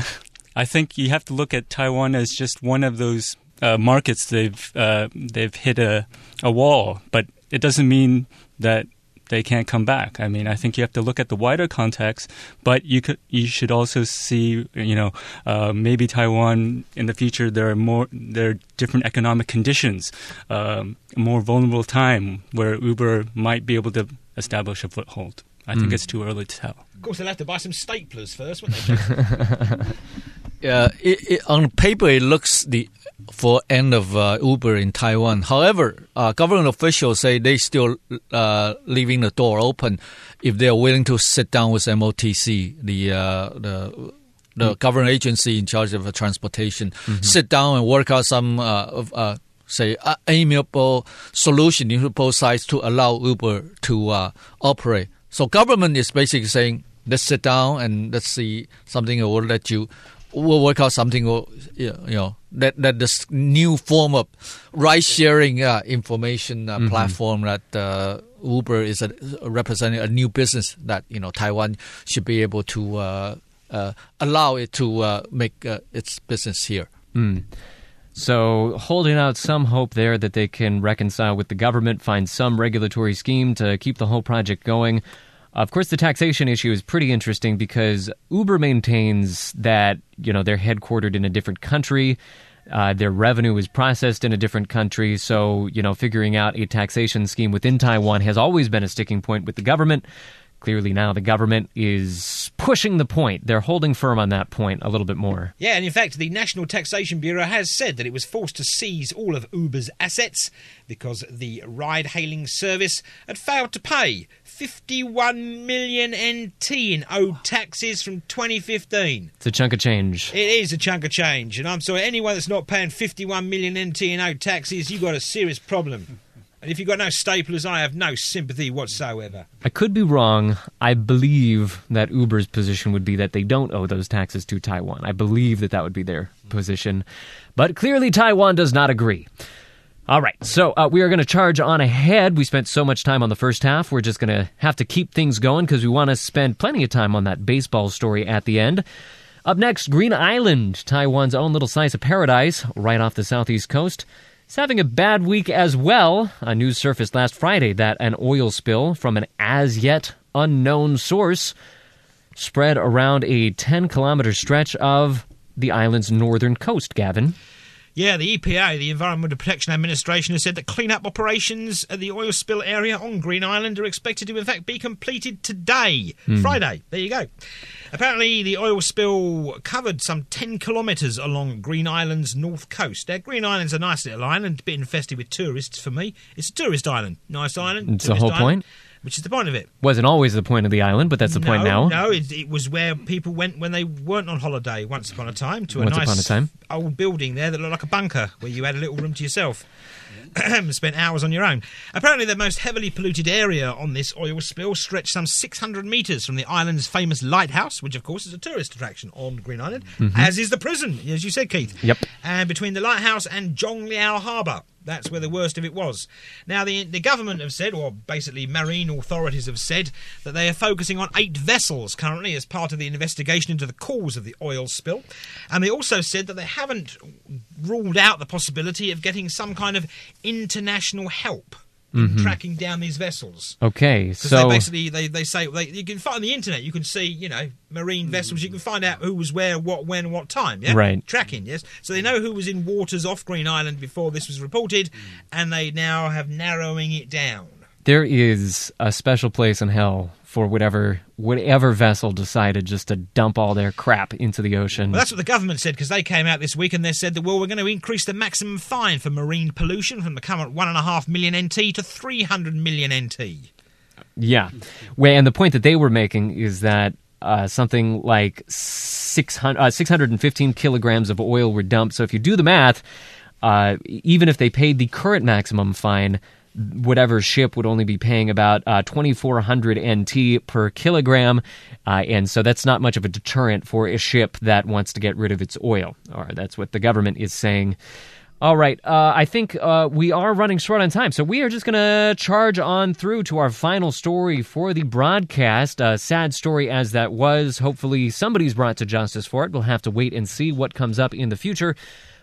I think you have to look at Taiwan as just one of those uh, markets they've uh, they've hit a, a wall. But it doesn't mean that they can't come back. I mean, I think you have to look at the wider context, but you could you should also see, you know, uh, maybe Taiwan in the future there are more there are different economic conditions, um, a more vulnerable time where Uber might be able to establish a foothold. I think it's too early to tell. Of course, they'll have to buy some staplers first, won't they? *laughs* Yeah, it, it, on paper it looks the for end of uh, Uber in Taiwan. However, uh, government officials say they still uh, leaving the door open if they are willing to sit down with MOTC, the uh, the the government agency in charge of transportation, sit down and work out some. Uh, of, uh, Say uh, amiable solution in both sides to allow Uber to uh, operate. So government is basically saying, let's sit down and let's see something or we'll let you we'll work out something or you know that that this new form of ride sharing uh, information uh, platform that uh, Uber is a, representing a new business that you know Taiwan should be able to uh, uh, allow it to uh, make uh, its business here. So, holding out some hope there that they can reconcile with the government, find some regulatory scheme to keep the whole project going. Of course, the taxation issue is pretty interesting because Uber maintains that you know they're headquartered in a different country. Uh, their revenue is processed in a different country, so you know figuring out a taxation scheme within Taiwan has always been a sticking point with the government. Clearly, now the government is pushing the point. They're holding firm on that point a little bit more. Yeah, and in fact, the National Taxation Bureau has said that it was forced to seize all of Uber's assets because the ride hailing service had failed to pay 51 million NT in owed taxes from 2015. It's a chunk of change. It is a chunk of change, and I'm sorry, anyone that's not paying 51 million NT in owed taxes, you've got a serious problem. And if you've got no staplers, I have no sympathy whatsoever. I could be wrong. I believe that Uber's position would be that they don't owe those taxes to Taiwan. I believe that that would be their position. But clearly, Taiwan does not agree. All right, so uh, we are going to charge on ahead. We spent so much time on the first half. We're just going to have to keep things going because we want to spend plenty of time on that baseball story at the end. Up next, Green Island, Taiwan's own little slice of paradise right off the southeast coast. It's having a bad week as well. A news surfaced last Friday that an oil spill from an as yet unknown source spread around a 10 kilometer stretch of the island's northern coast, Gavin. Yeah, the EPA, the Environmental Protection Administration, has said that clean-up operations at the oil spill area on Green Island are expected to, in fact, be completed today, hmm. Friday. There you go. Apparently, the oil spill covered some 10 kilometres along Green Island's north coast. Now, Green Island's a nice little island, a bit infested with tourists for me. It's a tourist island. Nice island. It's the whole island, point? Which is the point of it. Wasn't always the point of the island, but that's the point now. No, it, it was where people went when they weren't on holiday once upon a time to a Once nice upon a time. old building there that looked like a bunker where you had a little room to yourself. *clears throat* Spent hours on your own. Apparently, the most heavily polluted area on this oil spill stretched some 600 metres from the island's famous lighthouse, which, of course, is a tourist attraction on Green Island, as is the prison, as you said, Keith. Mm-hmm. Yep. And between the lighthouse and Zhongliao Harbour. That's where the worst of it was. Now, the, the government have said, or basically marine authorities have said, that they are focusing on eight vessels currently as part of the investigation into the cause of the oil spill. And they also said that they haven't ruled out the possibility of getting some kind of international help in tracking down these vessels. Okay, so they basically they, they say they, you can find on the internet you can see you know marine vessels. You can find out who was where what when what time yeah? Right. tracking yes? So they know who was in waters off Green Island before this was reported and they now have narrowing it down. There is a special place in hell for whatever whatever vessel decided just to dump all their crap into the ocean. well that's what the government said because they came out this week and they said that well we're going to increase the maximum fine for marine pollution from the current one and a half million NT to three hundred million NT Yeah. Well, and the point that they were making is that uh, something like 600, uh, 615 kilograms of oil were dumped. So if you do the math, uh, even if they paid the current maximum fine, whatever ship would only be paying about uh, 2,400 NT per kilogram. Uh, and so that's not much of a deterrent for a ship that wants to get rid of its oil. Or that's what the government is saying. All right. Uh, I think uh, we are running short on time, so we are just going to charge on through to our final story for the broadcast. A sad story as that was. Hopefully, somebody's brought to justice for it. We'll have to wait and see what comes up in the future.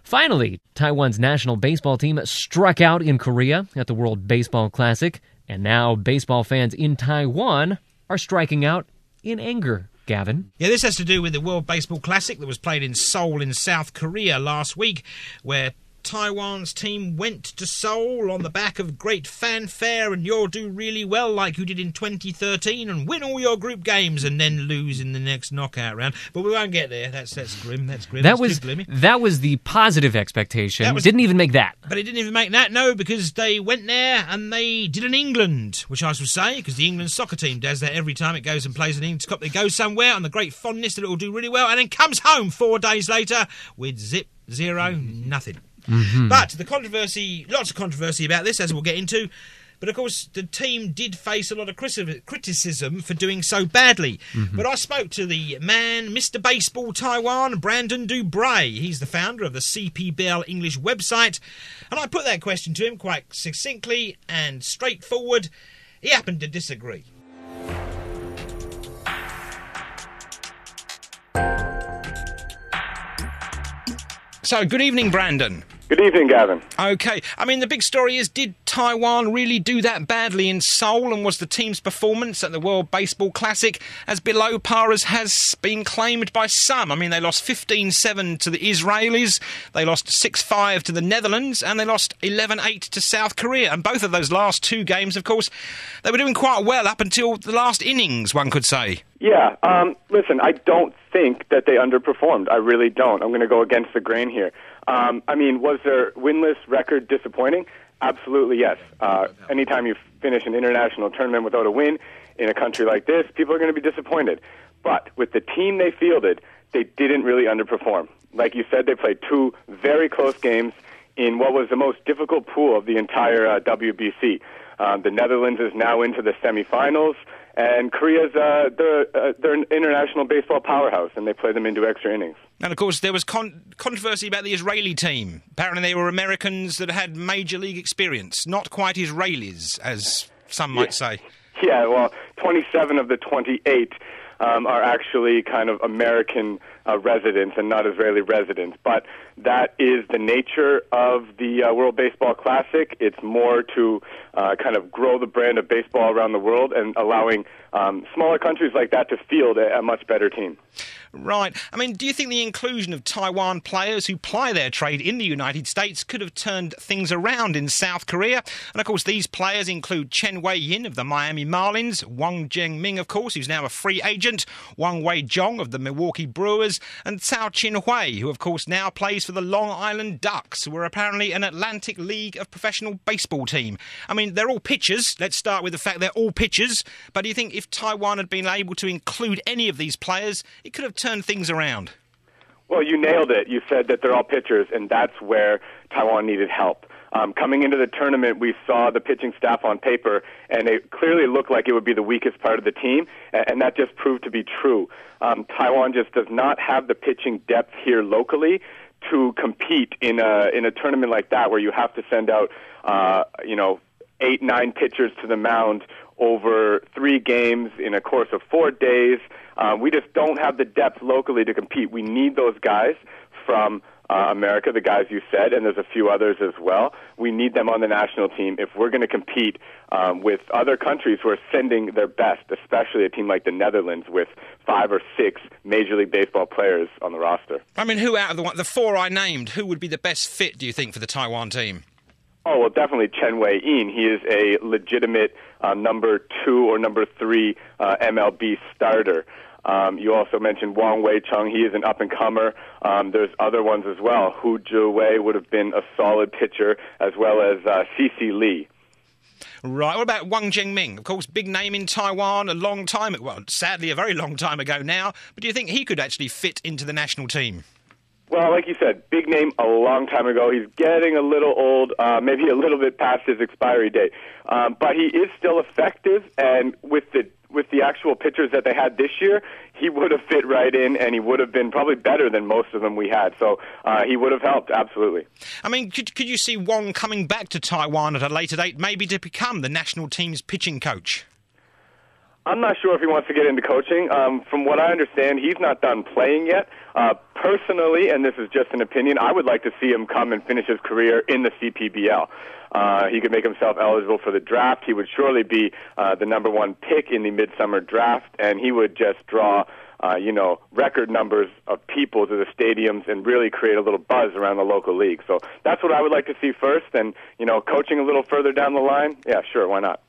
Finally, Taiwan's national baseball team struck out in Korea at the World Baseball Classic. And now baseball fans in Taiwan are striking out in anger. Gavin. Yeah, this has to do with the World Baseball Classic that was played in Seoul in South Korea last week, where Taiwan's team went to Seoul on the back of great fanfare and you'll do really well like you did in 2013 and win all your group games and then lose in the next knockout round. But we won't get there. That's that's grim. That's grim. That that's was gloomy. that was the positive expectation. Was- Didn't even make that. But it didn't even make that, no, because they went there and they did an England, which I should say, because the England soccer team does that every time it goes and plays an England Cup. They go somewhere on the great fondness that it will do really well and then comes home four days later with zip, zero, nothing. Mm-hmm. But the controversy, lots of controversy about this, as we'll get into. But of course, the team did face a lot of criticism for doing so badly. Mm-hmm. But I spoke to the man, Mr. Baseball Taiwan, Brandon Dubray. He's the founder of the CPBL English website. And I put that question to him quite succinctly and straightforward. He happened to disagree. So, good evening, Brandon. Good evening, Gavin. Okay, I mean, the big story is did Taiwan really do that badly in Seoul, and was the team's performance at the World Baseball Classic as below par as has been claimed by some? I mean, they lost 15 7 to the Israelis, they lost 6 5 to the Netherlands, and they lost 11 8 to South Korea. And both of those last two games, of course, they were doing quite well up until the last innings, one could say. Yeah, um, listen, I don't think that they underperformed. I really don't. I'm going to go against the grain here. Um, I mean, was their winless record disappointing? Absolutely, yes. Uh, anytime you finish an international tournament without a win in a country like this, people are going to be disappointed. But with the team they fielded, they didn't really underperform. Like you said, they played two very close games in what was the most difficult pool of the entire uh, WBC. Um, the Netherlands is now into the semifinals, and Korea's uh, they're, uh, they're an international baseball powerhouse, and they play them into extra innings. And of course, there was con- controversy about the Israeli team. Apparently, they were Americans that had major league experience, not quite Israelis, as some might say. *laughs* Yeah, well, 27 of the 28 um, are actually kind of American uh, residents and not Israeli residents. But that is the nature of the uh, World Baseball Classic. It's more to uh, kind of grow the brand of baseball around the world and allowing um, smaller countries like that to field a, a much better team. Right. I mean, do you think the inclusion of Taiwan players who ply their trade in the United States could have turned things around in South Korea? And of course, these players include Chen Wei Yin of the Miami Marlins, Wang Zhengming, of course, who's now a free agent, Wang Wei Zhong of the Milwaukee Brewers, and Cao Chin Hui, who of course now plays for the Long Island Ducks, who are apparently an Atlantic League of professional baseball team. I mean, they're all pitchers. Let's start with the fact they're all pitchers. But do you think if Taiwan had been able to include any of these players, it could have turned things around? Well, you nailed it. You said that they're all pitchers, and that's where Taiwan needed help. Um, coming into the tournament, we saw the pitching staff on paper, and it clearly looked like it would be the weakest part of the team, and, that just proved to be true. Um, Taiwan just does not have the pitching depth here locally to compete in a in a tournament like that, where you have to send out, uh, you know, eight nine pitchers to the mound over three games in a course of four days. Um, we just don't have the depth locally to compete. We need those guys from uh, America, the guys you said, and there's a few others as well. We need them on the national team if we're going to compete um, with other countries who are sending their best, especially a team like the Netherlands with five or six Major League Baseball players on the roster. I mean, who out of the, one- the four I named, who would be the best fit, do you think, for the Taiwan team? Oh, well, definitely Chen Wei Yin. He is a legitimate uh, number two or number three uh, MLB starter. Um, you also mentioned Wang Wei Chung. He is an up and comer. Um, there's other ones as well. Hu Wei would have been a solid pitcher, as well as uh, CC Lee. Right. What about Wang Zhengming? Of course, big name in Taiwan a long time well, sadly, a very long time ago now. But do you think he could actually fit into the national team? Well, like you said, big name a long time ago. He's getting a little old, uh, maybe a little bit past his expiry date, um, but he is still effective. And with the with the actual pitchers that they had this year, he would have fit right in, and he would have been probably better than most of them we had. So uh, he would have helped absolutely. I mean, could, could you see Wong coming back to Taiwan at a later date, maybe to become the national team's pitching coach? I'm not sure if he wants to get into coaching. Um, from what I understand, he's not done playing yet. Uh, personally, and this is just an opinion, I would like to see him come and finish his career in the CPBL. Uh, he could make himself eligible for the draft. He would surely be uh, the number one pick in the midsummer draft, and he would just draw uh, you know, record numbers of people to the stadiums and really create a little buzz around the local league. So that's what I would like to see first. And, you know, coaching a little further down the line, yeah, sure, why not?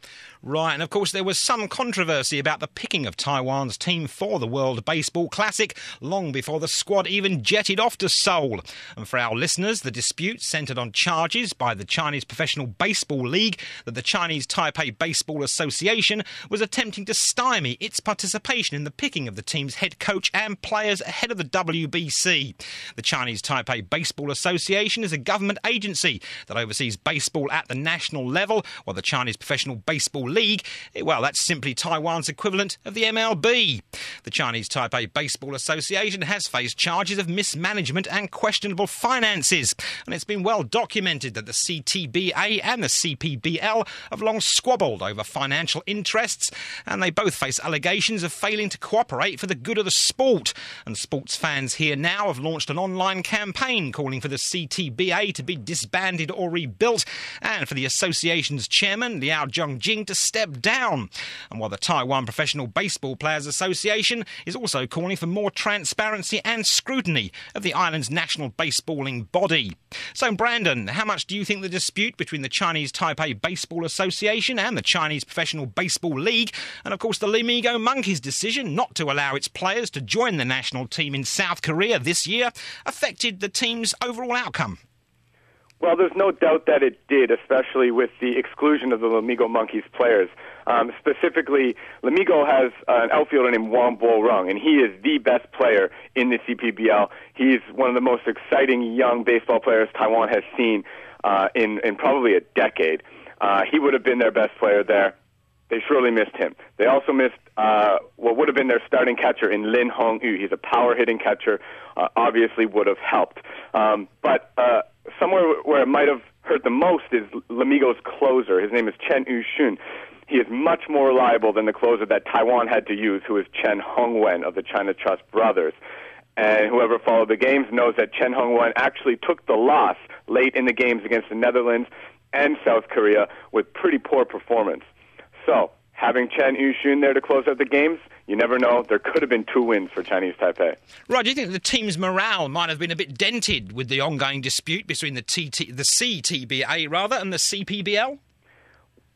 Right, and of course, there was some controversy about the picking of Taiwan's team for the World Baseball Classic long before the squad even jetted off to Seoul. And for our listeners, the dispute centred on charges by the Chinese Professional Baseball League that the Chinese Taipei Baseball Association was attempting to stymie its participation in the picking of the team's head coach and players ahead of the WBC. The Chinese Taipei Baseball Association is a government agency that oversees baseball at the national level, while the Chinese Professional Baseball League, well, that's simply Taiwan's equivalent of the MLB. The Chinese Taipei Baseball Association has faced charges of mismanagement and questionable finances, and it's been well documented that the CTBA and the CPBL have long squabbled over financial interests, and they both face allegations of failing to cooperate for the good of the sport. And sports fans here now have launched an online campaign calling for the CTBA to be disbanded or rebuilt, and for the association's chairman, Liao Zhongjing, to step down. And while the Taiwan Professional Baseball Players Association is also calling for more transparency and scrutiny of the island's national baseballing body. So, Brandon, how much do you think the dispute between the Chinese Taipei Baseball Association and the Chinese Professional Baseball League, and of course the Lamigo Monkeys' decision not to allow its players to join the national team in South Korea this year, affected the team's overall outcome? Well, there's no doubt that it did, especially with the exclusion of the Lamigo Monkeys players. Um, specifically, Lamigo has an outfielder named Wang Bo-rung, and he is the best player in the CPBL. He's one of the most exciting young baseball players Taiwan has seen uh, in, in probably a decade. Uh, he would have been their best player there. They surely missed him. They also missed uh, what would have been their starting catcher in Lin Hong Yu. He's a power hitting catcher, uh, obviously would have helped. Um, but uh, somewhere where it might have hurt the most is Lamigo's closer. His name is Chen Yushun. He is much more reliable than the closer that Taiwan had to use, who is Chen Hongwen of the China Trust Brothers. And whoever followed the games knows that Chen Hongwen actually took the loss late in the games against the Netherlands and South Korea with pretty poor performance. So, having Chen Yushun there to close out the games, you never know. There could have been two wins for Chinese Taipei. Right. Do you think the team's morale might have been a bit dented with the ongoing dispute between the TT, the CTBA rather, and the CPBL?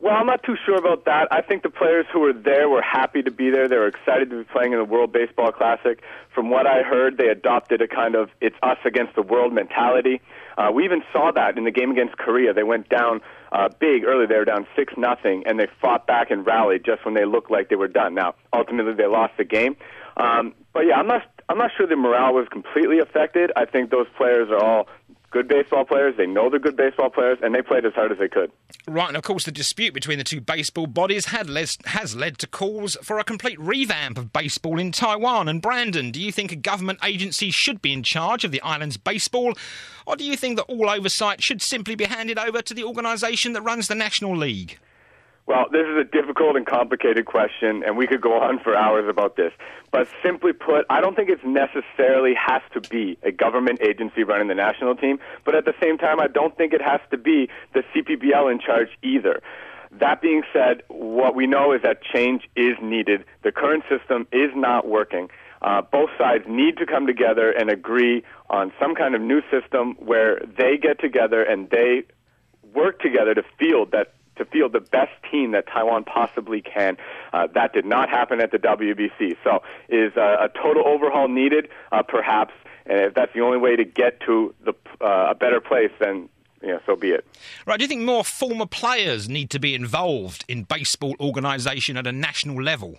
Well, I'm not too sure about that. I think the players who were there were happy to be there. They were excited to be playing in the World Baseball Classic. From what I heard, they adopted a kind of it's us against the world mentality. Uh, we even saw that in the game against Korea. They went down uh, big early. They were down six nothing, and they fought back and rallied just when they looked like they were done. Now, ultimately, they lost the game. Um, but yeah, I'm not. I'm not sure the morale was completely affected. I think those players are all good baseball players. They know they're good baseball players, and they played as hard as they could. Right, and of course, the dispute between the two baseball bodies had les- has led to calls for a complete revamp of baseball in Taiwan. And Brandon, do you think a government agency should be in charge of the island's baseball, or do you think that all oversight should simply be handed over to the organisation that runs the National League? Well, this is a difficult and complicated question, and we could go on for hours about this. But simply put, I don't think it necessarily has to be a government agency running the national team, but at the same time, I don't think it has to be the CPBL in charge either. That being said, what we know is that change is needed. The current system is not working. Uh, both sides need to come together and agree on some kind of new system where they get together and they work together to field that to field the best team that Taiwan possibly can. Uh, that did not happen at the WBC. So, is uh, a total overhaul needed? Uh, perhaps. And if that's the only way to get to the, uh, a better place, then yeah, so be it. Right. Do you think more former players need to be involved in baseball organisation at a national level?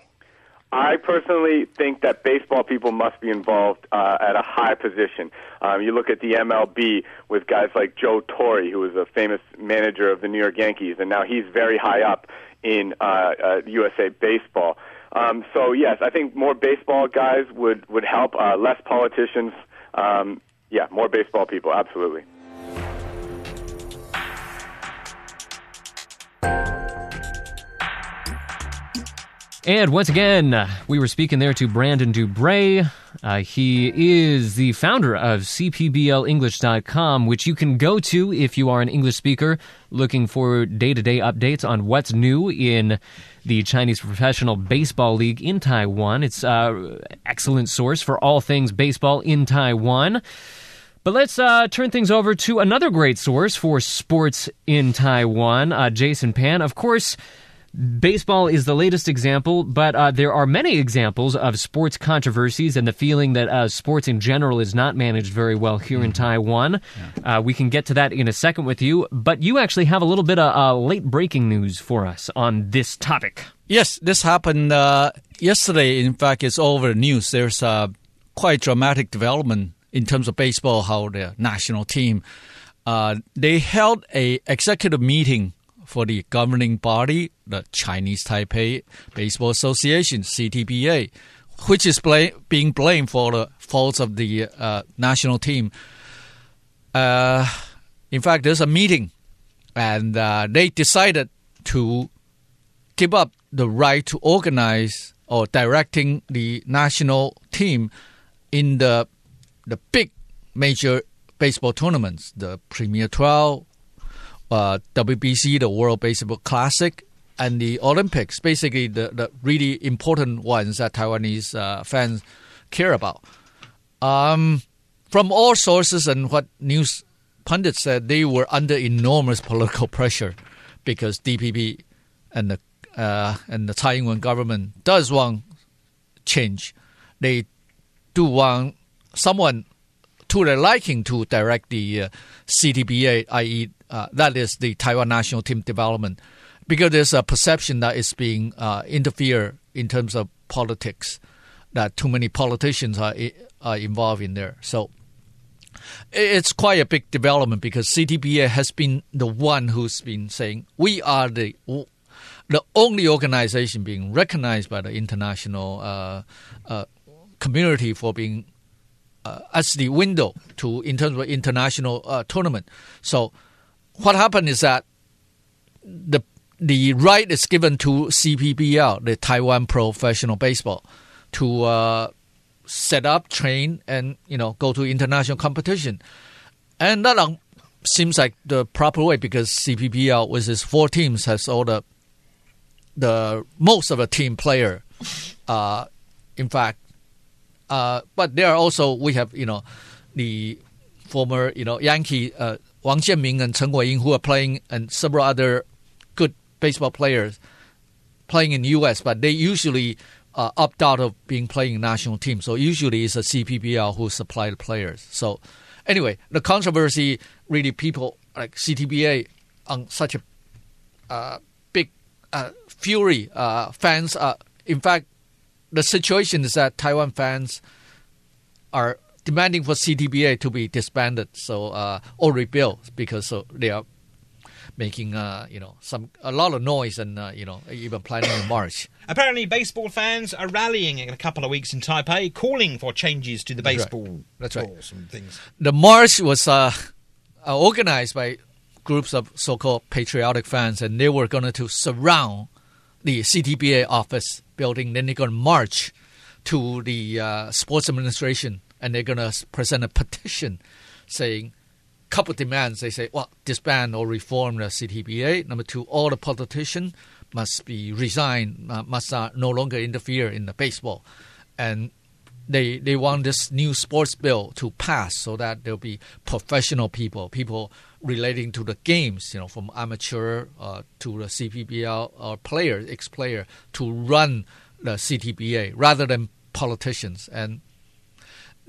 I personally think that baseball people must be involved uh, at a high position. Um, you look at the MLB with guys like Joe Torre, who was a famous manager of the New York Yankees, and now he's very high up in uh, uh, USA baseball. Um, so yes, I think more baseball guys would would help. Uh, less politicians. Um, yeah, more baseball people. Absolutely. And once again, we were speaking there to Brandon Dubray. Uh, he is the founder of CPBLEnglish.com, which you can go to if you are an English speaker looking for day to day updates on what's new in the Chinese Professional Baseball League in Taiwan. It's an uh, excellent source for all things baseball in Taiwan. But let's uh, turn things over to another great source for sports in Taiwan, uh, Jason Pan. Of course, Baseball is the latest example, but uh, there are many examples of sports controversies and the feeling that uh, sports in general is not managed very well here mm-hmm. in Taiwan. Yeah. Uh, we can get to that in a second with you, but you actually have a little bit of uh, late breaking news for us on this topic. Yes, this happened uh, yesterday. In fact, it's all over the news. There's a quite dramatic development in terms of baseball, how the national team uh, they held a executive meeting for the governing body, the Chinese Taipei Baseball Association (CTBA), which is being blamed for the faults of the uh, national team. Uh, in fact, there's a meeting, and uh, they decided to give up the right to organize or directing the national team in the the big major baseball tournaments, the Premier 12, uh, WBC, the World Baseball Classic, and the Olympics. Basically, the, the really important ones that Taiwanese uh, fans care about. Um, from all sources and what news pundits said, they were under enormous political *laughs* pressure because DPP and the uh, and the Tsai Ing-wen government does want change. They do want someone to their liking to direct the uh, CTBA, i.e., uh, that is the Taiwan national team development, because there's a perception that it's being uh, interfere in terms of politics, that too many politicians are, are involved in there. So it's quite a big development because CTBA has been the one who's been saying we are the the only organization being recognized by the international uh, uh, community for being uh, as the window to in terms of international uh, tournament. So what happened is that the the right is given to CPBL, the Taiwan Professional Baseball, to uh, set up, train, and you know go to international competition, and that um, seems like the proper way because CPBL with its four teams has all the the most of the team player. Uh, in fact, uh, but there are also we have you know the former you know Yankee uh, Wang Jianming and Chen Guoying who are playing and several other good baseball players playing in the U.S. But they usually uh, opt out of being playing in national team. So usually it's a CPBL who supply the players. So anyway, the controversy really people like CTBA on such a uh, big uh, fury. Uh, fans, in fact, the situation is that Taiwan fans are demanding for CTBA to be disbanded, so uh, or rebuilt because so they are making uh, you know some a lot of noise and uh, you know even planning a march. *coughs* Apparently, baseball fans are rallying in a couple of weeks in Taipei, calling for changes to the baseball That's right. That's right. and things. The march was uh, uh, organized by groups of so-called patriotic fans, and they were going to surround the CTBA office building. Then they're going to march to the uh, sports administration and they're going to present a petition saying couple demands. They say, well, disband or reform the CTBA. Number two, all the politicians must be resigned, uh, must uh, no longer interfere in the baseball. And they they want this new sports bill to pass so that there'll be professional people, people relating to the games, you know, from amateur uh, to the CPBL or player, ex-player, to run the CTBA rather than politicians. And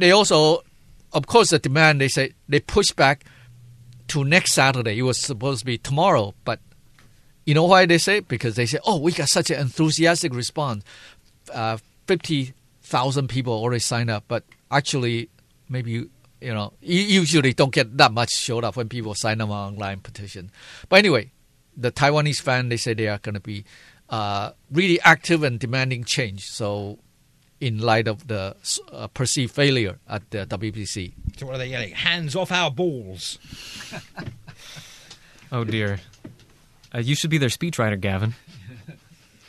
they also, of course, the demand they say they push back to next Saturday. It was supposed to be tomorrow, but you know why they say? Because they say, "Oh, we got such an enthusiastic response. Uh, Fifty thousand people already signed up, but actually, maybe you you know, you usually don't get that much showed up when people sign up online petition. But anyway, the Taiwanese fan they say they are going to be uh, really active and demanding change. So in light of the uh, perceived failure at the WBC. So what are they yelling? Hands off our balls! *laughs* oh dear. Uh, you should be their speechwriter, Gavin.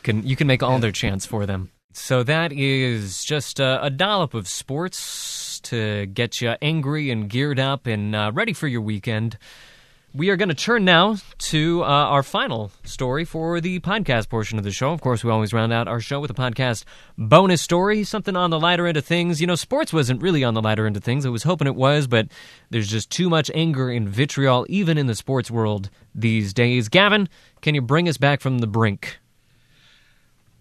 can you can make all their chants for them. So that is just a, a dollop of sports to get you angry and geared up and uh, ready for your weekend. We are going to turn now to uh, our final story for the podcast portion of the show. Of course, we always round out our show with a podcast bonus story, something on the lighter end of things. You know, sports wasn't really on the lighter end of things. I was hoping it was, but there's just too much anger and vitriol, even in the sports world these days. Gavin, can you bring us back from the brink?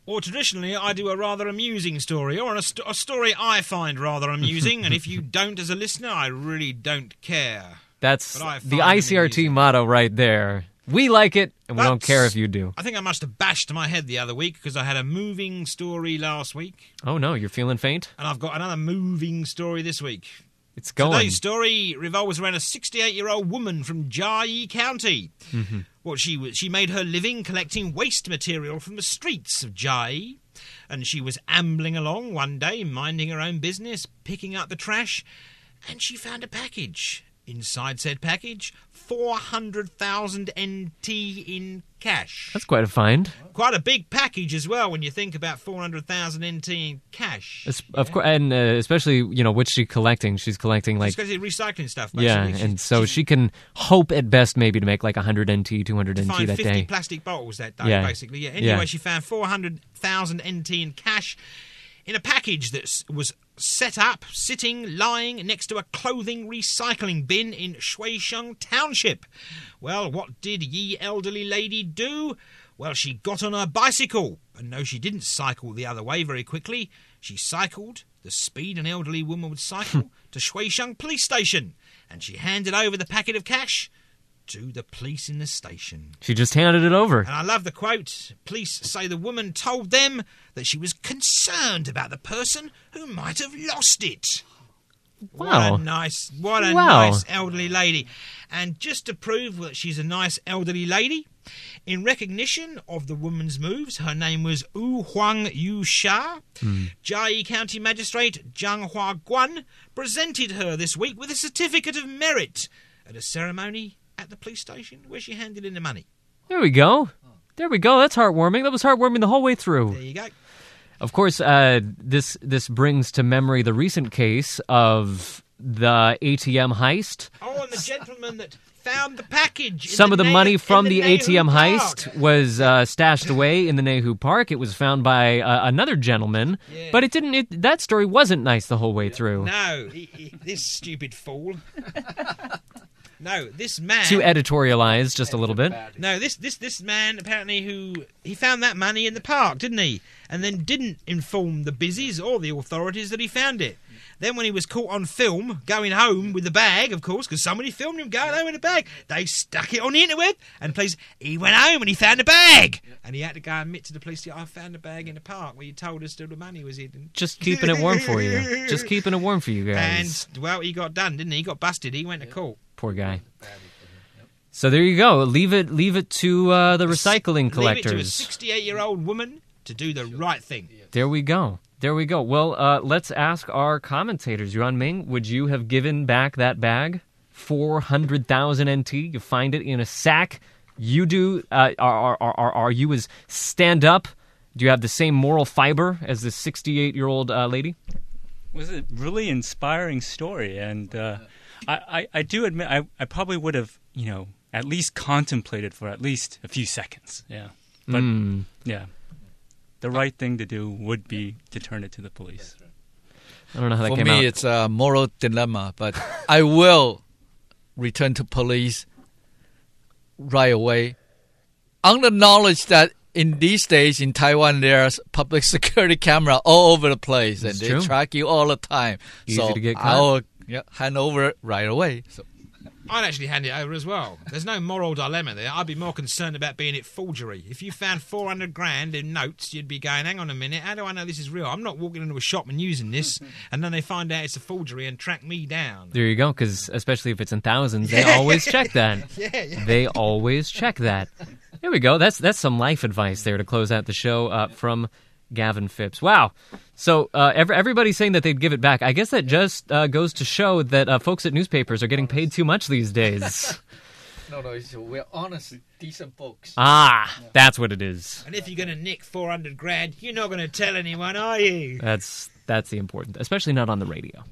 Or traditionally, I do a rather amusing story, or a, st- a story I find rather amusing, and if you *laughs* don't as a listener, I really don't care. That's the ICRT motto right there. We like it, and we don't care if you do. I think I must have bashed my head the other week because I had a moving story last week, Oh no, you're feeling faint? and I've got another moving story this week. It's going. Today's story revolves around a 68-year-old woman from Jai County. Mm-hmm. Well, she was, she made her living collecting waste material from the streets of Jai, and she was ambling along one day, minding her own business, picking up the trash, and she found a package. Inside said package, 400,000 NT in cash. That's quite a find. Quite a big package as well when you think about 400,000 NT in cash. Of course, and uh, especially you know what's she collecting? She's collecting like She's recycling stuff, yeah, basically. and so she can hope at best maybe to make like 100 NT, 200 to NT that 50 day. plastic bottles that day, Yeah. basically. Yeah. Anyway, Yeah. she found 400,000 NT in cash in a package that was set up, sitting, lying next to a clothing recycling bin in Shuishang Township. Well, what did ye elderly lady do? Well, she got on her bicycle. And no, she didn't cycle the other way very quickly. She cycled the speed an elderly woman would cycle *laughs* to Shuishang Police Station. And she handed over the packet of cash to the police in the station. She just handed it over. And I love the quote. Police say the woman told them that she was concerned about the person who might have lost it. Wow. What a nice, what a Wow. nice elderly lady. And just to prove that she's a nice elderly lady, in recognition of the woman's moves, her name was Wu Huang Yu Sha. Hmm. Jiayi County Magistrate Zhang Hua Guan presented her this week with a certificate of merit at a ceremony at the police station where she handed in the money. There we go. There we go. That's heartwarming. That was heartwarming the whole way through. There you go. Of course, uh, this this brings to memory the recent case of the ATM heist. Oh, and the gentleman that found the package. in Some of the Neh- money from the the, ATM Park. heist was uh, stashed away in the Neihu Park. It was found by uh, another gentleman, Yeah. but it didn't. It, that story wasn't nice the whole way through. No, he, he, this stupid fool. *laughs* no, this man. Too editorialize just a little bit. No, this this this man apparently who he found that money in the park, didn't he? And then didn't inform the busies or the authorities that he found it. Then when he was caught on film going home with the bag, of course, because somebody filmed him going home with a bag, they stuck it on the interweb. And please, he went home and he found a bag, and he had to go admit to the police, that "I found a bag in the park where you told us that the money was hidden." Just keeping it warm for you. Just *laughs* keeping it warm for you guys. And well, he got done, didn't he? He got busted. He went to court. Poor guy. So there you go. Leave it. Leave it to uh, the recycling collectors. Leave it to a 68 year old woman to do the right thing. There we go. There we go. Well, uh, let's ask our commentators. Yuan Ming, would you have given back that bag? 400,000 NT. You find it in a sack. You do. Uh, are, are, are, are you as stand up? Do you have the same moral fiber as this 68 year old uh, lady? was a really inspiring story, and uh, I, I, I do admit I, I probably would have you know at least contemplated for at least a few seconds. Yeah, but Mm. yeah, the right thing to do would be to turn it to the police. I don't know how that For came me, out. it's a moral dilemma, but *laughs* I will return to police right away, on the knowledge that in these days in Taiwan there's public *laughs* security camera all over the place and It's they track you all the time. Easy so to get caught. I'll yeah, hand over right away. So I'd actually hand it over as well. There's no moral dilemma there. I'd be more concerned about being it forgery. If you found 400 grand in notes, you'd be going, hang on a minute, how do I know this is real? I'm not walking into a shop and using this, *laughs* and then they find out it's a forgery and track me down. There you go. Because especially if it's in thousands, they *laughs* always check that. *laughs* Yeah, yeah. They always check that. There we go. That's that's some life advice there to close out the show uh, from Gavin Phipps. Wow. So uh, every, everybody's saying that they'd give it back. I guess that just uh, goes to show that uh, folks at newspapers are getting paid too much these days. *laughs* No, no, we're honest, decent folks. Ah, that's what it is. And if you're going to nick 400 grand, you're not going to tell anyone, are you? That's that's the important, especially not on the radio.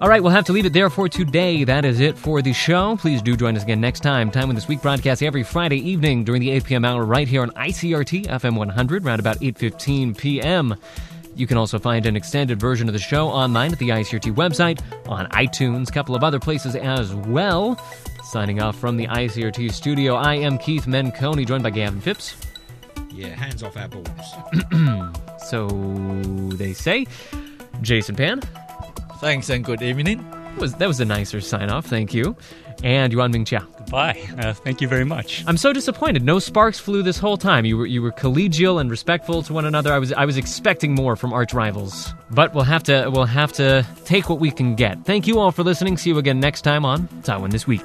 All right, we'll have to leave it there for today. That is it for the show. Please do join us again next time. Time with this week broadcast every Friday evening during the 8 p.m. hour right here on ICRT FM 100, around about 8:15 p.m. You can also find an extended version of the show online at the ICRT website, on iTunes, a couple of other places as well. Signing off from the ICRT studio, I am Keith Menconi, joined by Gavin Phipps. Yeah, hands off our balls. *clears throat* So they say. Jason Pan. Thanks and good evening. Was that was a nicer sign off, thank you. And Yuan Ming Chia. Goodbye. Uh, thank you very much. I'm so disappointed. No sparks flew this whole time. You were you were collegial and respectful to one another. I was I was expecting more from arch rivals. But we'll have to we'll have to take what we can get. Thank you all for listening. See you again next time on Taiwan this week.